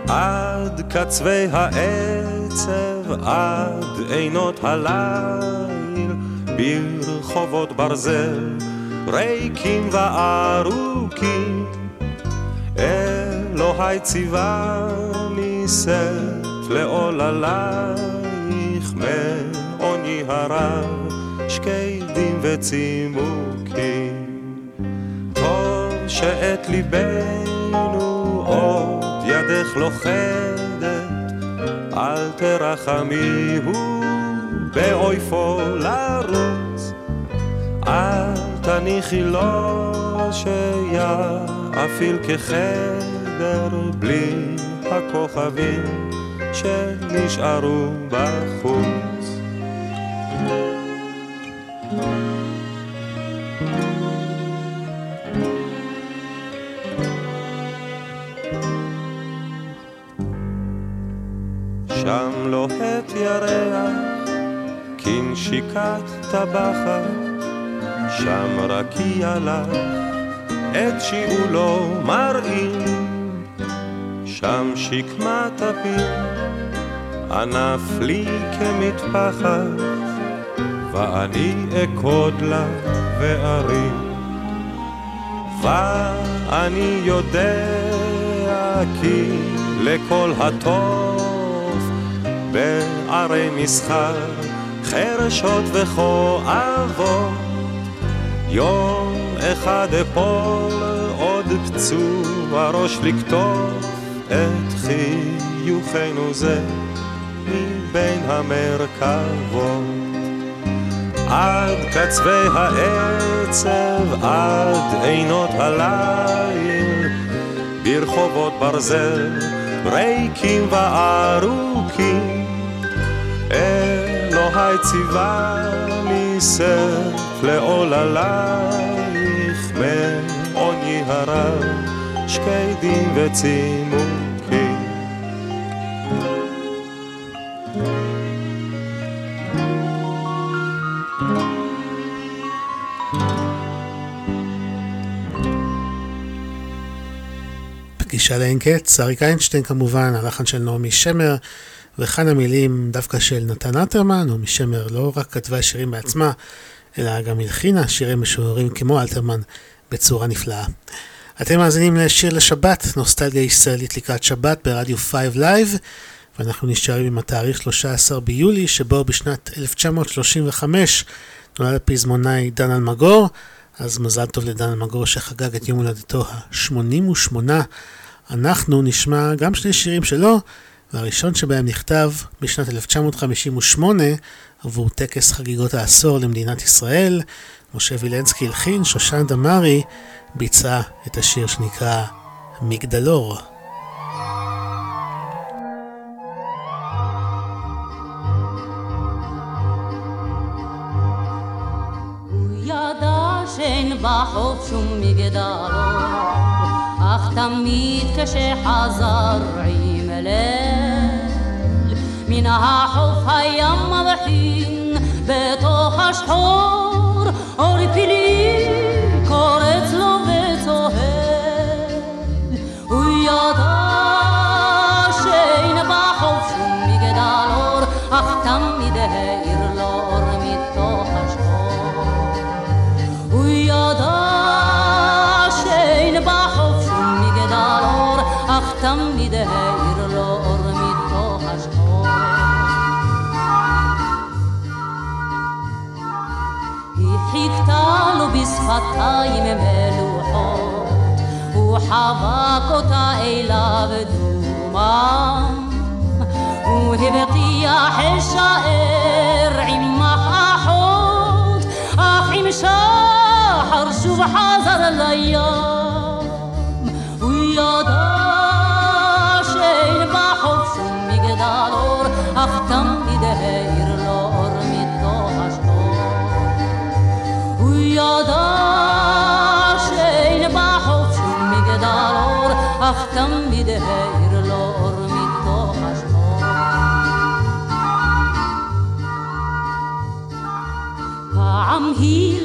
עד קצווי העצב, עד עינות הליל, ברחובות ברזל, ריקים וארוכים, אלוהי ציווני נישאת לעוללייך מעוני הרב, שקדים וצימוקים. טוב שאת ליבנו עוד ידך לוכדת, אל תרחמיהו באויפו לרוץ, אל תניחי לו שיאפיל כחדר בלי הכוכבים שנשארו בחוץ. שם לוהט ירח, כנשיקת טבחת, שם רקיע לך, את שיעולו מראים. שם שקמת אפיל, ענף לי כמטפחת, ואני אכוד לה וארים. ואני יודע כי לכל הטוב בערי מסחר, חרשות וכואבות, יום אחד אפול עוד פצוע ראש לקטוף את חיוכנו זה מבין המרכבות עד קצווי העצב, עד עינות הליל ברחובות ברזל ריקים וארוכים אלוהי ציווה נישאת לעוללייך מעוני הרב שקדים וצימוקים. פגישה לאין קץ, אריק איינשטיין כמובן, הלחן של נעמי שמר, וכאן המילים דווקא של נתן אלתרמן, נעמי שמר לא רק כתבה שירים בעצמה, אלא גם הלחינה שירים משוררים כמו אלתרמן בצורה נפלאה. אתם מאזינים לשיר לשבת, נוסטלגיה ישראלית לקראת שבת ברדיו 5 Live, ואנחנו נשארים עם התאריך 13 ביולי, שבו בשנת 1935 נולד הפזמונאי דן אלמגור, אז מזל טוב לדן אלמגור שחגג את יום הולדתו ה-88. אנחנו נשמע גם שני שירים שלו, והראשון שבהם נכתב בשנת 1958 עבור טקס חגיגות העשור למדינת ישראל. משה וילנסקי הלחין, שושן דמארי ביצעה את השיר שנקרא מגדלור. שאין בחוף שום מגדלור, אך תמיד כשחזר עם ליל, מן החוף היה מבחין בתוך השחור, אור פילי תמיד העיר לו אור מתוך השחור. היא חיכתה לו בשפתיים מלוכות, הוא חבק אותה אליו דומם, הוא הבטיח אשאר עמך אחות, אך עם שחר שוב חזר לים.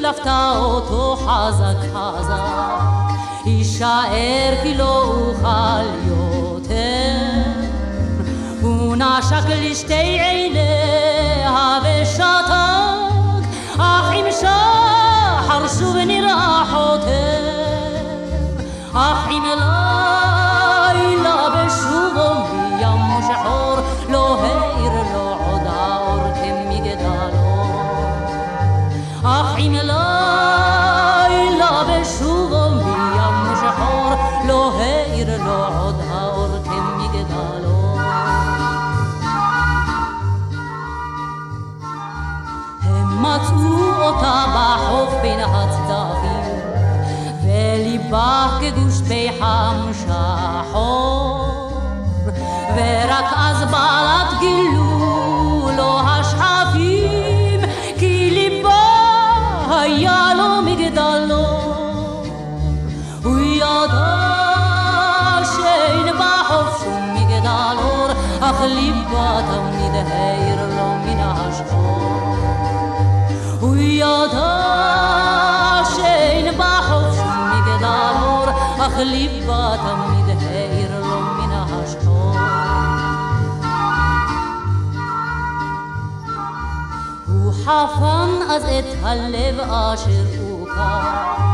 פעם היא לפתה אותו חזק חזק, יישאר כי לא אוכל יותר. הוא נשק לשתי עיניה ושתק, אך עם שחר שוב נראה חותר. אך עם לילה וליבה כגוש פחם שחור, ורק אז בעלת גילו לו השחפים, כי ליבה היה לו מגדלו. הוא ידע שאין בחוף שום מגדל אור, אך ליבה תמיד העיר לו מן השחור. הוא ידע ליבה תמיד העיר לו מן השחור. הוא חפן אז את הלב אשר הוכר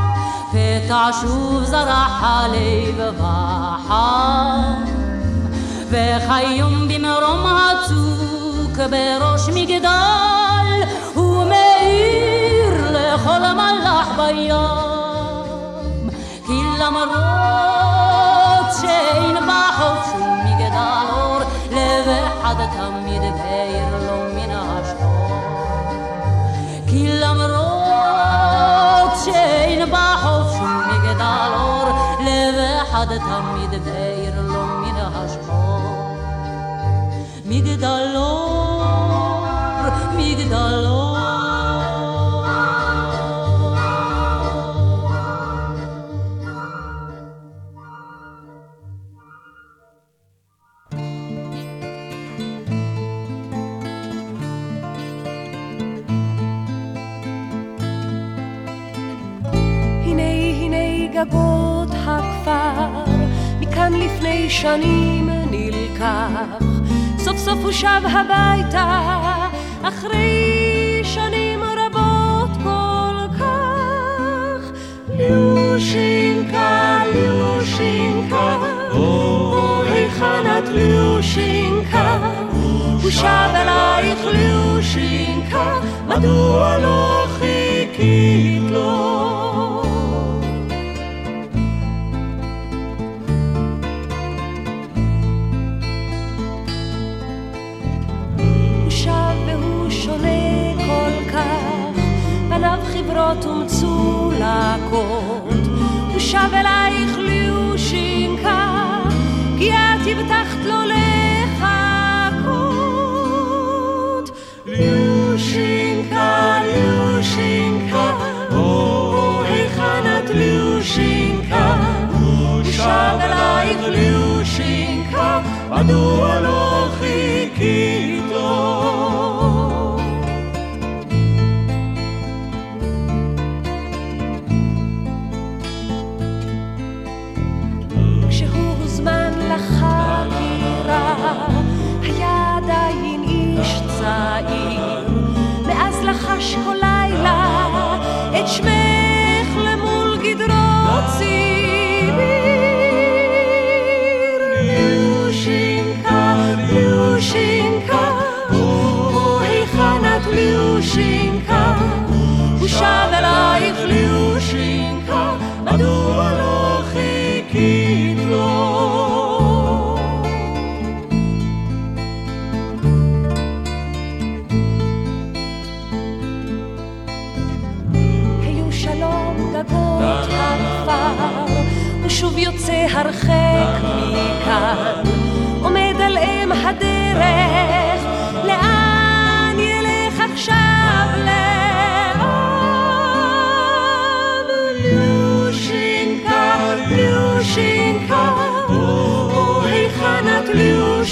פתע שוב זרח הלב וחם, וכיום במרום הצוק בראש מגדל, הוא מאיר לכל מלאך בים. תמיד מאיר לו מן השחור. מגדל שנים נלקח. סוף סוף הוא שב הביתה, אחרי שנים רבות כל כך. ליושינקה, ליושינקה, או היכן את ליושינקה? הוא שב אלייך ליושינקה, מדוע לא חיכית לו? פניו חברות ומצולקות. הוא שב אלייך ליושינקה, כי את הבטחת לו לחכות. ליושינקה, ליושינקה, או היכן את ליושינקה? הוא שב אלייך ליושינקה, מדוע לא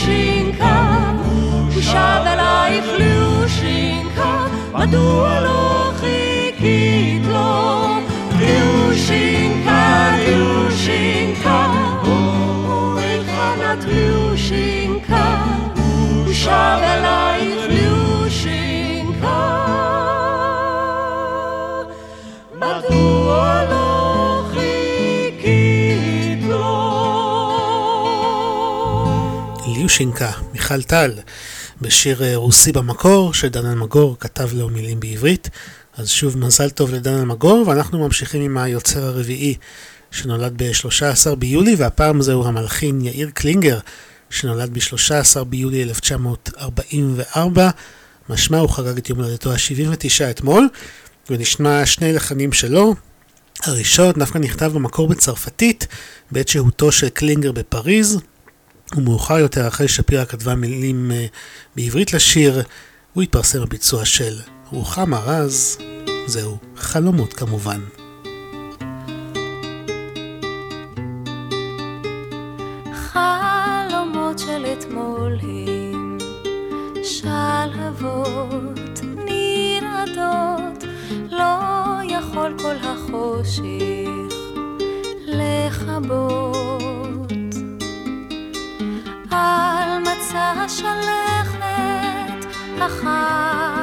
ליושינקה? הוא שב אלייך ליושינקה, מדוע לא חיכית לו? ליושינקה, ליושינקה, או היכן את ליושינקה? הוא שב אלייך ליושינקה, מיכל טל, בשיר אה, רוסי במקור, שדן אלמגור כתב לו מילים בעברית. אז שוב מזל טוב לדן אלמגור, ואנחנו ממשיכים עם היוצר הרביעי שנולד ב-13 ביולי, והפעם זהו המלחין יאיר קלינגר, שנולד ב-13 ביולי 1944. משמע הוא חגג את יום הולדתו ה-79 אתמול, ונשמע שני לחנים שלו. הראשון דווקא נכתב במקור בצרפתית, בעת שהותו של קלינגר בפריז, ומאוחר יותר, אחרי שפירה כתבה מילים uh, בעברית לשיר, הוא התפרסם בביצוע של רוחמה רז, זהו, חלומות כמובן. חלומות של שלהבות נרעדות, לא יכול כל החושך לכבות. על מצע השלכת החלומות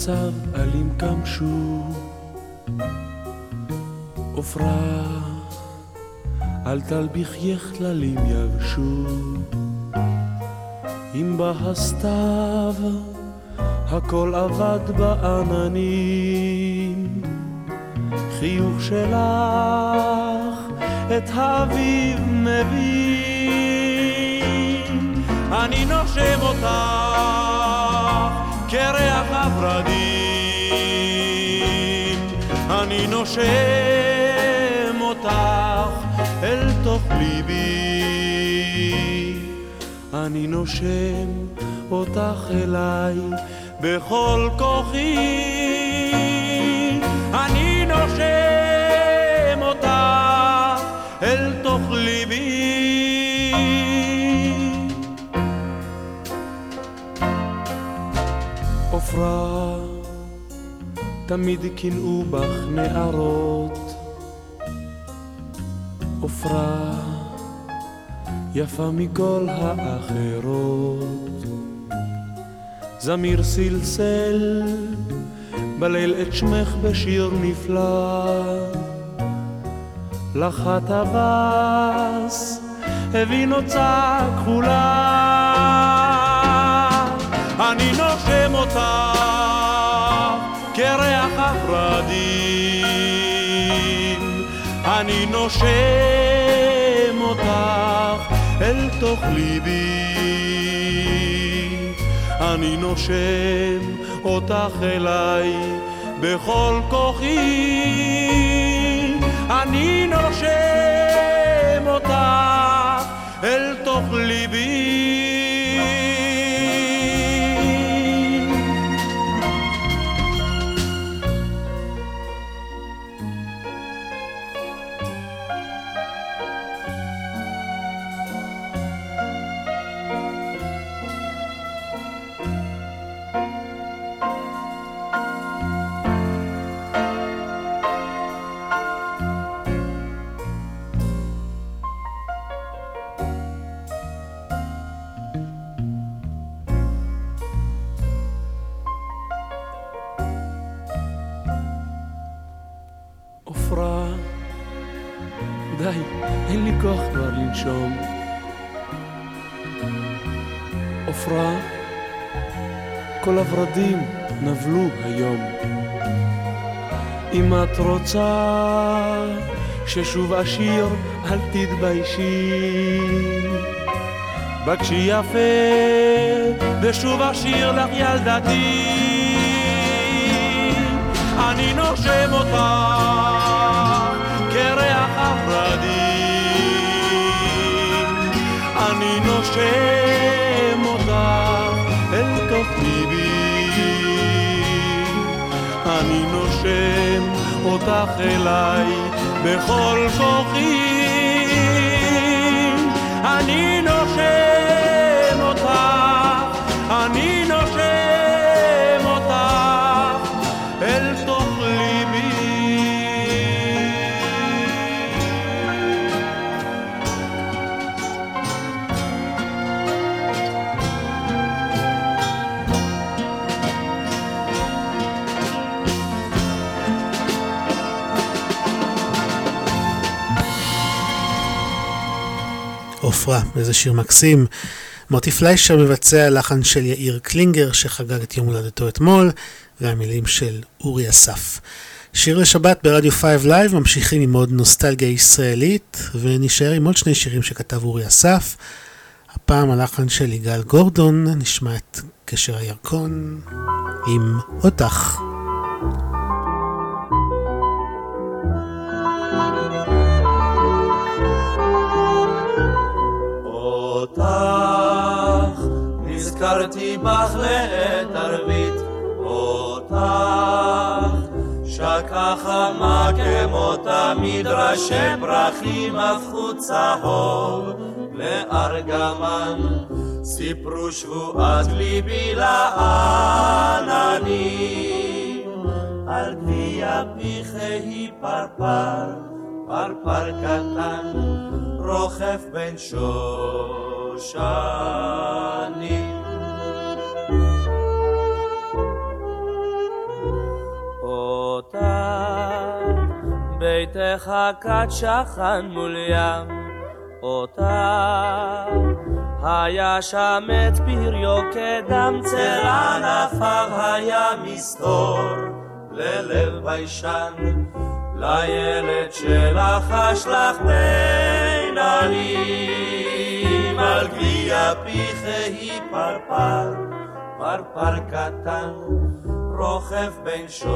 כשהתעצב עלים קמשו. עופרה, אל תלביכייך כללים יבשו. אם בא הסתיו, הכל אבד בעננים. חיוך שלך את האביב מביא. אני נושם אותך כריח הורדים. אני נושם אותך אל תוך ליבי. אני נושם אותך אליי בכל כוחי. אני נושם אותך אל תוך ליבי. עופרה, תמיד קינאו בך נערות. עופרה יפה מכל האחרות. זמיר סלסל בליל את שמך בשיר נפלא. לך הטווס הביא נוצה כחולה. אני נושם אני נושם אותך אל תוך ליבי. אני נושם אותך אליי בכל כוחי. אני נושם אותך אל תוך ליבי. הורדים נבלו היום. אם את רוצה ששוב אשיר, אל תתביישי. בקשי יפה, ושוב אשיר לך ילדתי. אני נושם אותך כריח הורדים. אני נושם נושם אותך אליי בכל כוחי. אני נושם עופרה, איזה שיר מקסים. מוטי פליישר מבצע לחן של יאיר קלינגר שחגג את יום הולדתו אתמול, והמילים של אורי אסף. שיר לשבת ברדיו 5 Live, ממשיכים עם עוד נוסטלגיה ישראלית, ונשאר עם עוד שני שירים שכתב אורי אסף. הפעם הלחן של יגאל גורדון, נשמע את גשר הירקון עם אותך. אותך, נזכרתי בך לעת ערבית, אותך, שקה חמה כמו תמיד, ראשי פרחים הפכו צהוב. לארגמן, סיפרו שבועת ליבי לעננים, על גביע פיכי פרפר, פרפר קטן, רוכב בין שושנים. אותך, ביתך כת שכן מול ים, אותך, היה שם את פריו כדם צל ענפיו היה מסתור ללב ביישן. לילד שלך אשלח עלים, על גביע פיכי פרפר, פרפר קטן, רוכב בין שושנים.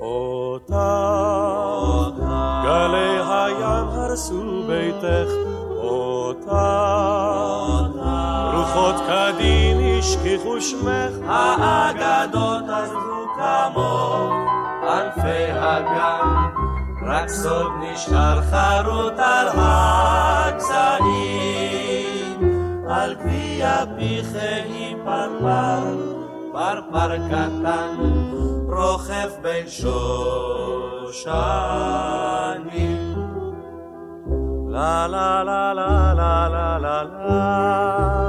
אותך, גלי הים הרסו ביתך, אותך, קדים השכיחו שמך, האגדות עזבו כמוך, ענפי הגן, רק סוד נשאר חרוט על הגזעים. על גביע פיחי פרפר, פרפר קטן, רוכב בין שושנים. לה לה לה לה לה לה לה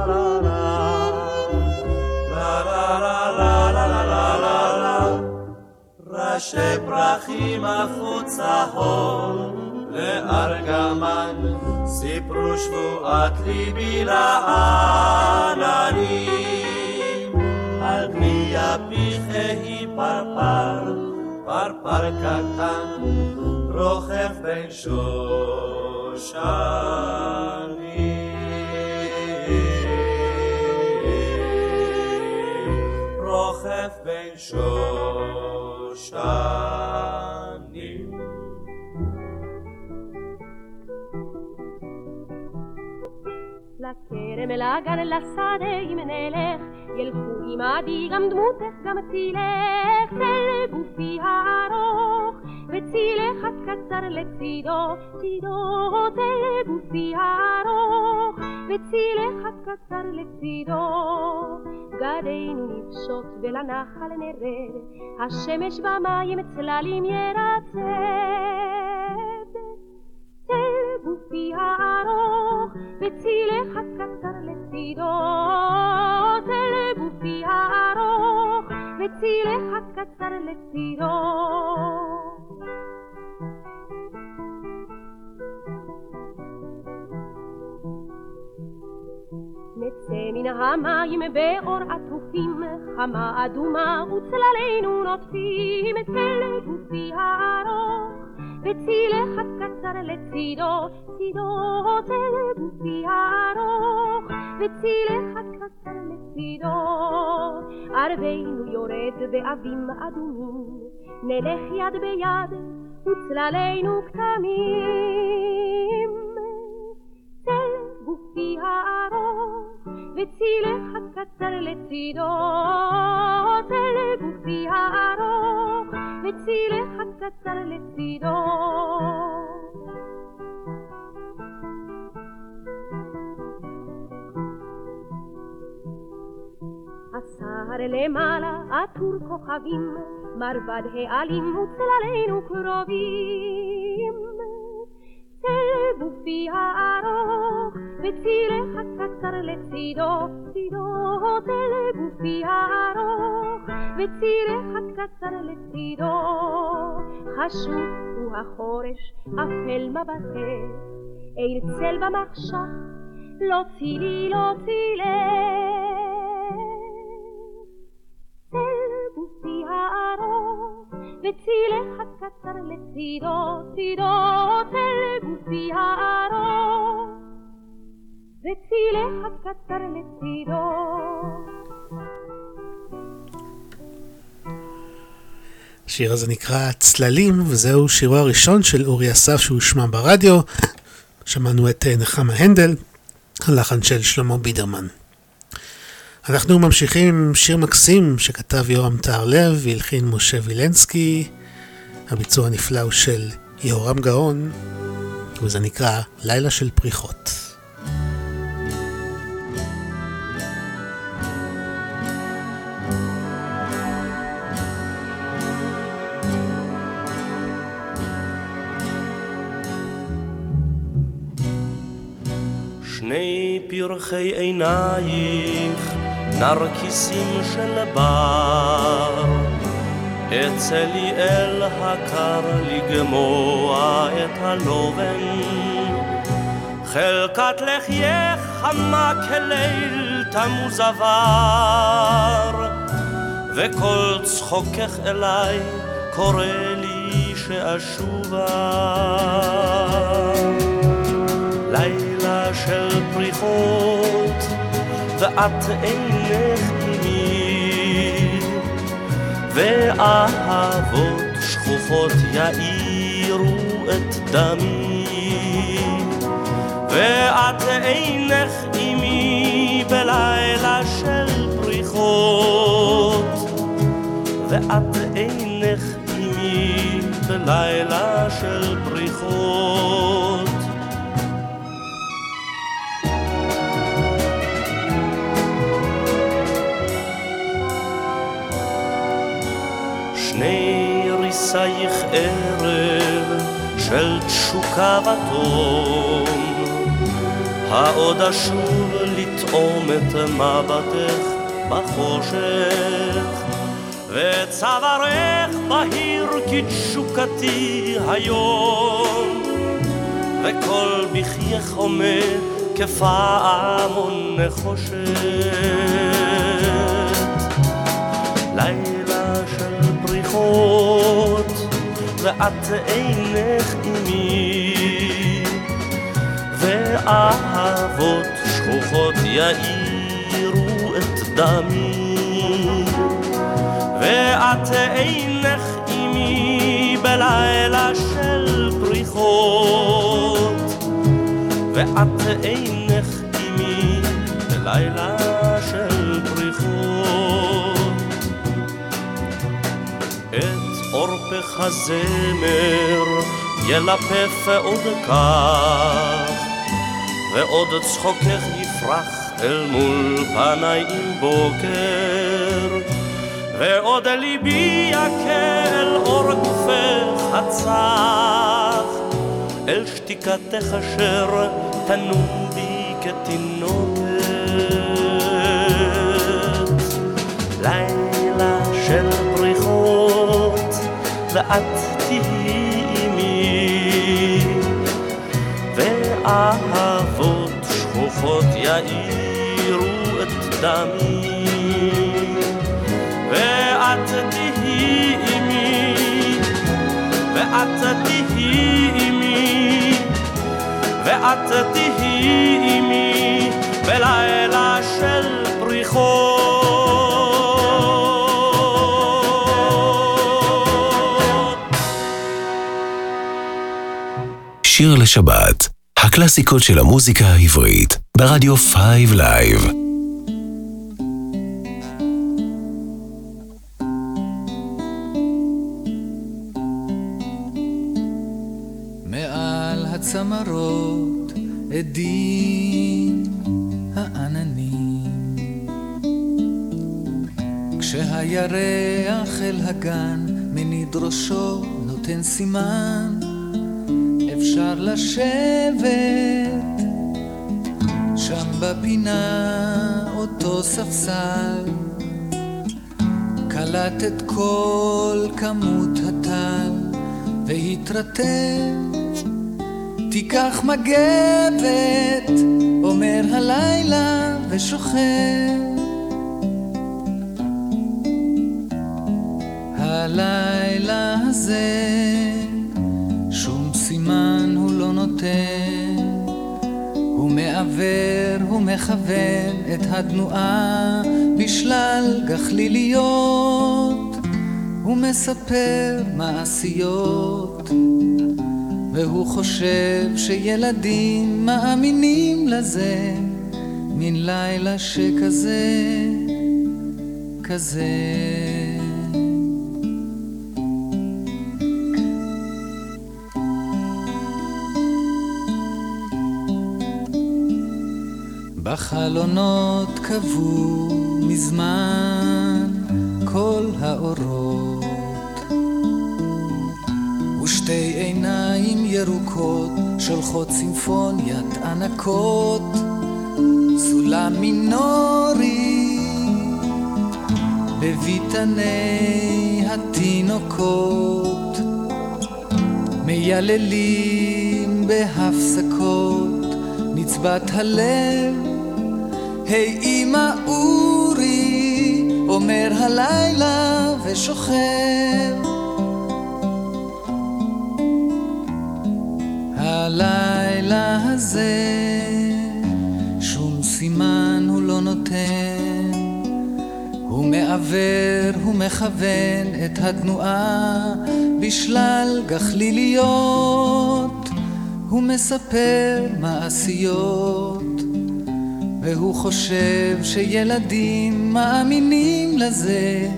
לה ראשי פרחים עפו צהור לארגמן, סיפרו שבועת ליבי לעננים. על פני הפיחי פרפר, פרפר קטן, רוכב בין שושנים. רוכב בין שושנים. chão. לכרם, לגן, לשדה אם נלך, ילכו עמדי גם דמותך גם צילך, צל גופי הארוך, וצילך הקצר לצידו, צידו צל גופי הארוך, וצילך הקצר לצידו. גדינו נפשוט ולנחל נרד, השמש במים צללים ירצד. צל גופי הארוך, וצילך הקצר לצידו. צל גופי הארוך, וצילך הקצר לצידו. נצא מן המים באור עטופים, חמה אדומה וצללינו נוטפים, צל גופי הארוך, וצילך הקצר לצידו, צידו צל גופי הארוך, וצילך הקצר לצידו. ערבינו יורד באבים אדומים, נלך יד ביד, וצללינו כתמים. צל גופי הארוך, וצילך הקצר לצידו. צל גופי הארוך, וצילך הקצר לצידו. הסהר למעלה עטור כוכבים, מרבד העלים וצללינו קרובים. צל גופי הארוך, וצילך הקצר לצידו, צידו צל גופי הארוך, וצילך הקצר לצידו. חשוך הוא החורש, אפל מבטך, אין צל במחשך, לא צילי, לא צילך. צל גופי הארוך, וצילך הקצר לצידו, צידו צל גופי הארוך, וצילך הקצר לצידו. השיר הזה נקרא צללים, וזהו שירו הראשון של אורי אסף שהושמע ברדיו. שמענו את נחמה הנדל, הלחן של שלמה בידרמן. אנחנו ממשיכים עם שיר מקסים שכתב יורם טהרלב והלחין משה וילנסקי. הביצוע הנפלא הוא של יהורם גאון, וזה נקרא לילה של פריחות. שני פרחי עינייך, נרקיסים של בר, אצא לי אל הקר לגמוע את הלובן, חלקת לחייך חמה כליל תמוז עבר, וכל צחוקך אליי קורא לי שאשובה. לילה של פריחות, ואת אינך עימי, ואהבות שכוחות יאירו את דמי, ואת אינך עימי בלילה של פריחות, ואת אינך עימי בלילה של פריחות. שני ריסייך ערב של תשוקה ותום, העוד אשוב לטעום את מבטך בחושך, וצווארך בהיר כתשוקתי היום, וכל בחייך עומד כפעמון נחושת. לילה ואת אינך עימי, ואהבות שכוחות יאירו את דמי, ואת אינך עימי בלילה של פריחות, ואת אינך עימי בלילה עורפך הזמר ילפף עוד כך, ועוד צחוקך יפרח אל מול פניי עם בוקר, ועוד ליבי אל אור גופך הצח, אל שתיקתך אשר תנום בי כתינוקת. ואת תהיי עימי, ואהבות שכוחות יאירו את דמי, ואת תהיי עימי, ואת תהיי עימי, ואת תהיי עימי, בלילה של פריחות. שיר לשבת, הקלאסיקות של המוזיקה העברית, ברדיו 5 Live. מעל הצמרות עדים העננים כשהירח אל הגן מניד ראשו נותן סימן והתרתם תיקח מגבת אומר הלילה ושוכב. הלילה הזה שום סימן הוא לא נותן. הוא מעוור, הוא מכוון את התנועה בשלל גחליליות. הוא מספר מעשיות והוא חושב שילדים מאמינים לזה מן לילה שכזה, כזה. בחלונות קבעו מזמן כל האורות ירוקות שולחות סימפוניית ענקות סולם מינורי בביתני התינוקות מייללים בהפסקות נצבת הלב היי אמא אורי אומר הלילה ושוכב הלילה הזה שום סימן הוא לא נותן. הוא מעוור, הוא מכוון את התנועה בשלל גחליליות. הוא מספר מעשיות והוא חושב שילדים מאמינים לזה.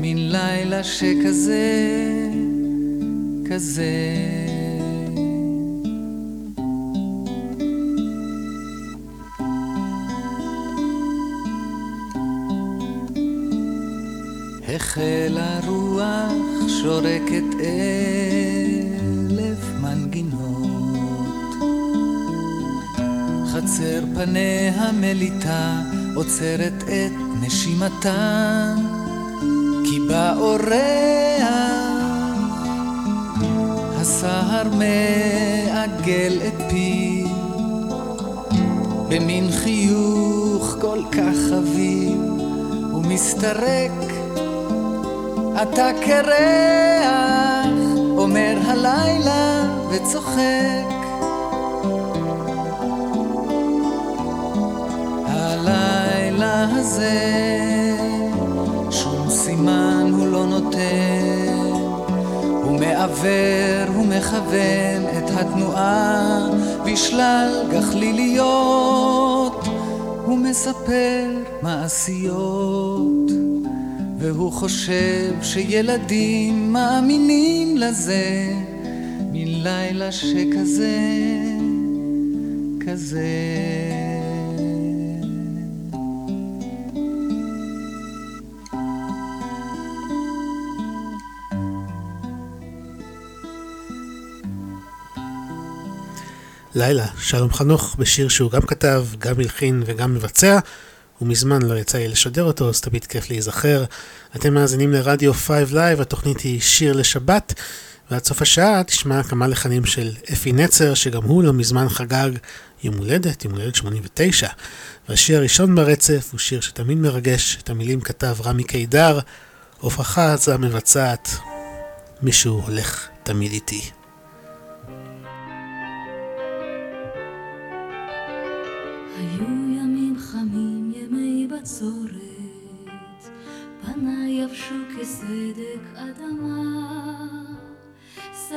מן לילה שכזה, כזה. החל הרוח שורקת אלף מנגינות. חצר פניה מליטה עוצרת את נשימתה, כי בא אורח, הסהר מעגל את פיו, במין חיוך כל כך חביב, ומסתרק, אתה קרח, אומר הלילה וצוחק. הלילה הזה שום סימן הוא לא נותן. הוא מעוור, הוא מכוון את התנועה. בשלל גחליליות הוא מספר מעשיות והוא חושב שילדים מאמינים לזה. מלילה שכזה כזה. לילה, שלום חנוך, בשיר שהוא גם כתב, גם הלחין וגם מבצע, ומזמן לא יצא לי לשדר אותו, אז תמיד כיף להיזכר. אתם מאזינים לרדיו 5 Live, התוכנית היא שיר לשבת, ועד סוף השעה תשמע כמה לחנים של אפי נצר, שגם הוא לא מזמן חגג יום הולדת, יום הולדת 89. והשיר הראשון ברצף הוא שיר שתמיד מרגש, את המילים כתב רמי קידר, עפרה זה המבצעת, מישהו הולך תמיד איתי. היו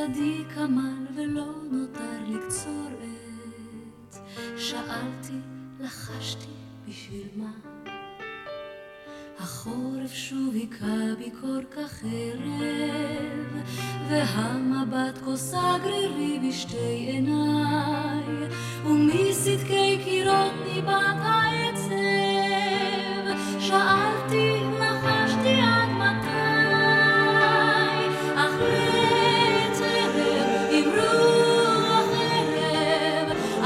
שדי כמל ולא נותר לקצור עת, שאלתי, לחשתי, בשביל מה? החורף שוב היכה בי כל כך ערב, והמבט כוסה גרירי בשתי עיניי, ומסדקי קירות ניבט העצב. שאלתי,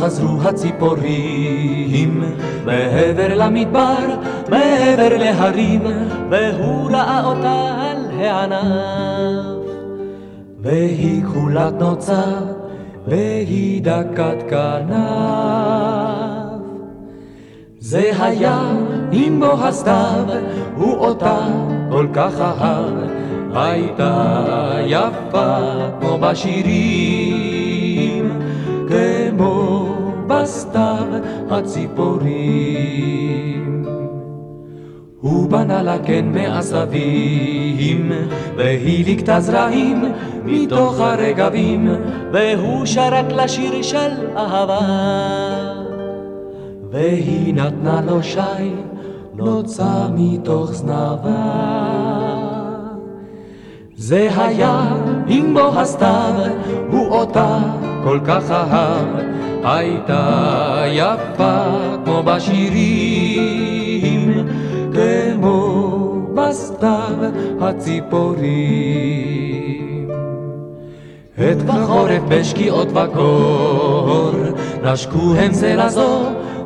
חזרו הציפורים, מעבר למדבר, מעבר להרים, והוא ראה אותה על הענף. והיא כחולת נוצה, והיא דקת כנף. זה היה עם בוא הסתיו, הוא אותה כל כך אהב, הייתה יפה כמו בשירים, הציפורים. הוא בנה לה קן מעשבים, והיא ליקטה זרעים מתוך הרגבים, והוא שרק לשיר של אהבה. והיא נתנה לו שי, נוצה מתוך זנבה. זה היה עם בוא הסתיו, הוא אותה כל כך אהב, הייתה יפה כמו בשירים, כמו בסתיו הציפורים. את בחורף בשקיעות וקור, נשקו הם זה לזו,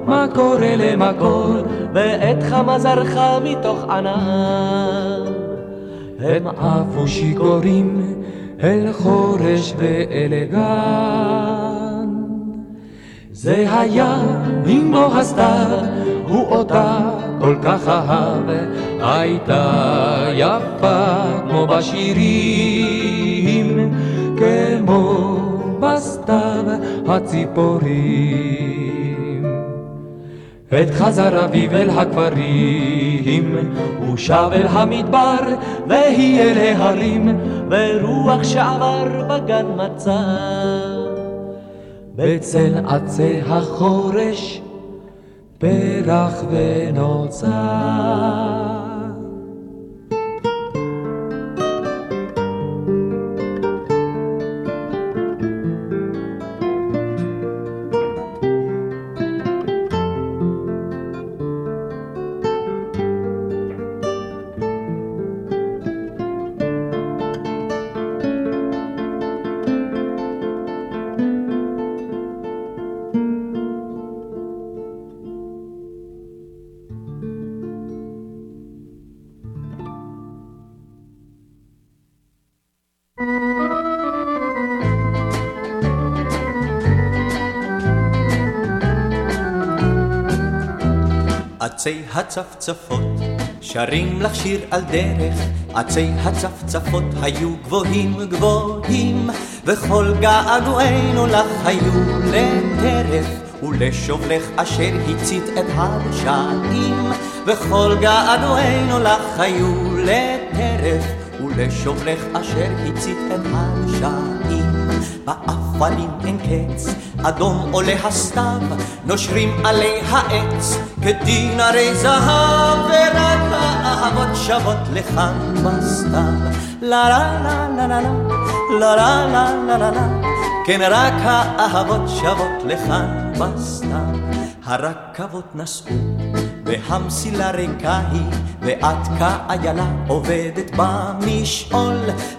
מה קורה למקור, ועת חמה זרחה מתוך ענן. הם עפו שיכורים אל חורש ואל גן. זה היה עם בוא הסתיו, הוא אותה כל כך אהב, הייתה יפה כמו בשירים, כמו בסתיו הציפורים. עת חזר אביב אל הכפרים, הוא שב אל המדבר, והיא אל ההרים, ורוח שעבר בגן מצא. בצל עצי החורש, פרח ונוצר. עצי הצפצפות. שרים לך שיר על דרך, עצי הצפצפות היו גבוהים גבוהים, וכל געגועינו לך היו לטרף, ולשובלך אשר הצית את הרשעים, וכל געגועינו לך היו לטרף, ולשובלך אשר הצית את הרשעים. באפנים אין קץ, אדום עולה הסתיו, נושרים עלי העץ, כדין הרי זהב, ורק האהבות שוות לכאן בסתיו. לה לה לה לה לה לה לה לה לה לה לה כן רק האהבות שוות לכאן בסתיו. הרכבות נסעו והמסילה ריקה היא, ואת כאיילה עובדת במשעול,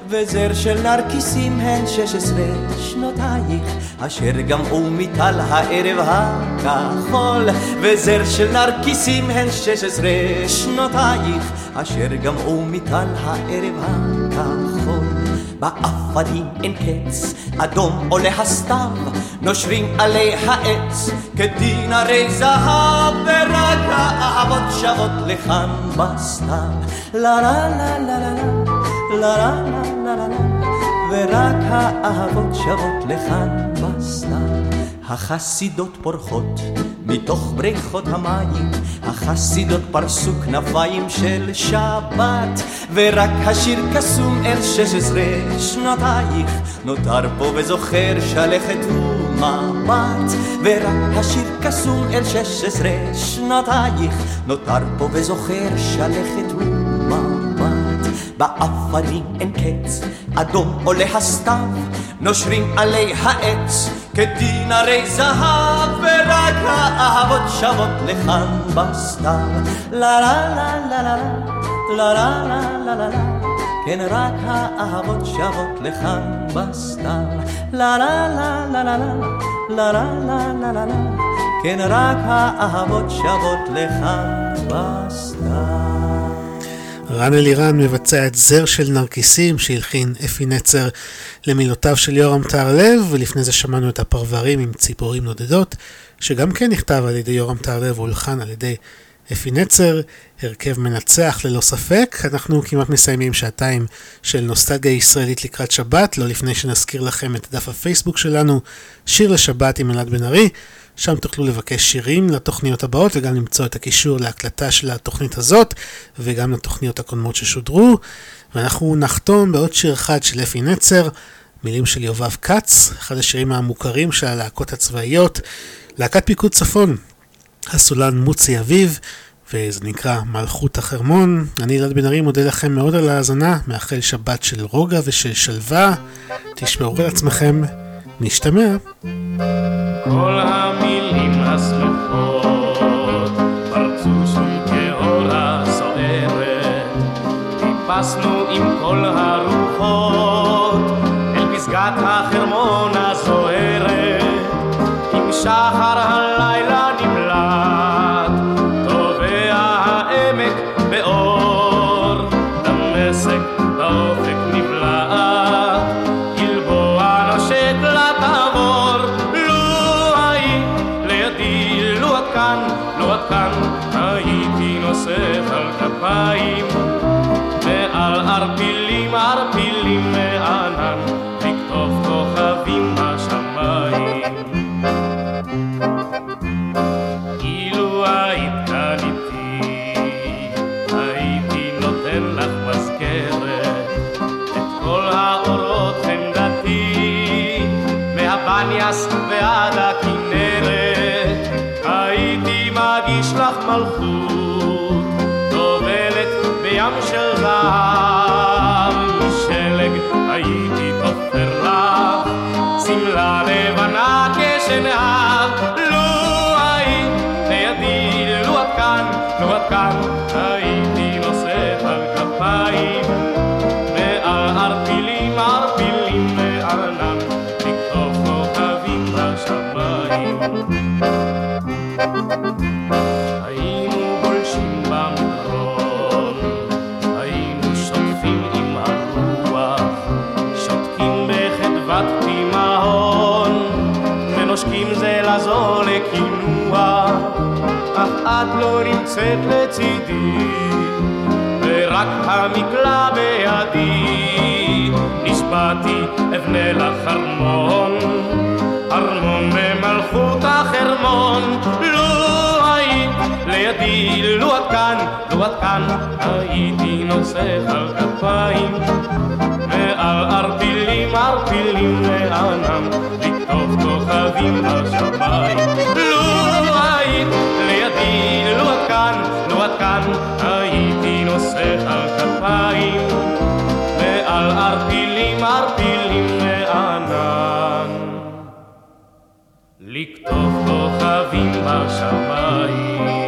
וזר של נרקיסים הן שש עשרה שנותייך, אשר גמעו מטל הערב הכחול, וזר של נרקיסים הן שש עשרה שנותייך, אשר גמעו מטל הערב הכחול. באפנים אין קץ, אדום עולה הסתיו, נושרים עלי העץ, כדין הרי זהב, ורק האהבות שוות לכאן בסתיו. לה לה לה לה לה לה לה לה לה לה ורק האהבות שוות לכאן בסתיו. החסידות פורחות מתוך בריכות המים, החסידות פרסו כנפיים של שבת, ורק השיר קסום אל שש עשרה שנותייך, נותר פה וזוכר שלכת ומבט, ורק השיר קסום אל שש עשרה שנותייך, נותר פה וזוכר שלכת ומבט. באפנים אין קץ, אדום עולה הסתיו, נושרים עלי העץ, כדין הרי זהב, ורק האהבות שוות לכאן בסתיו. לה לה לה לה לה לה לה לה לה לה לה כן רק האהבות שבות לכאן בסתיו. לה לה לה לה לה לה לה לה לה לה לה כן רק האהבות שבות לכאן בסתיו. רן אלירן מבצע את זר של נרקיסים שהלחין אפי נצר למילותיו של יורם טהרלב, ולפני זה שמענו את הפרברים עם ציפורים נודדות, שגם כן נכתב על ידי יורם טהרלב והולחן על ידי אפי נצר, הרכב מנצח ללא ספק. אנחנו כמעט מסיימים שעתיים של נוסטגיה ישראלית לקראת שבת, לא לפני שנזכיר לכם את דף הפייסבוק שלנו, שיר לשבת עם אלעד בן ארי. שם תוכלו לבקש שירים לתוכניות הבאות וגם למצוא את הקישור להקלטה של התוכנית הזאת וגם לתוכניות הקודמות ששודרו. ואנחנו נחתום בעוד שיר אחד של אפי נצר, מילים של יובב כץ, אחד השירים המוכרים של הלהקות הצבאיות, להקת פיקוד צפון, הסולן מוצי אביב, וזה נקרא מלכות החרמון. אני אלעד בן ארי מודה לכם מאוד על ההאזנה, מאחל שבת של רוגע ושל שלווה. תשמעו על עצמכם, נשתמע. כל המילים הסלוחות פרצו שום כאורה סוערת טיפסנו עם כל הרוחות אל פסגת החרמון היינו גולשים במדרון היינו שוטפים עם הרוח שותקים בחדוות תימהון ונושקים זה לזו לקינוח אך את לא נמצאת לצידי ורק המקלע בידי. נשבעתי אבנה לך ארמון ארמון במלכות החרמון לידי לו את כאן לו את כאן הייתי נוסך על כפיים ועל ערפילים ערפילים לענם לכתוב כוכבים בשמיים. לו היית לידי לו את כאן לו את כאן הייתי נוסך על כפיים ועל ערפילים ערפילים לענן לכתוב כוכבים בשמיים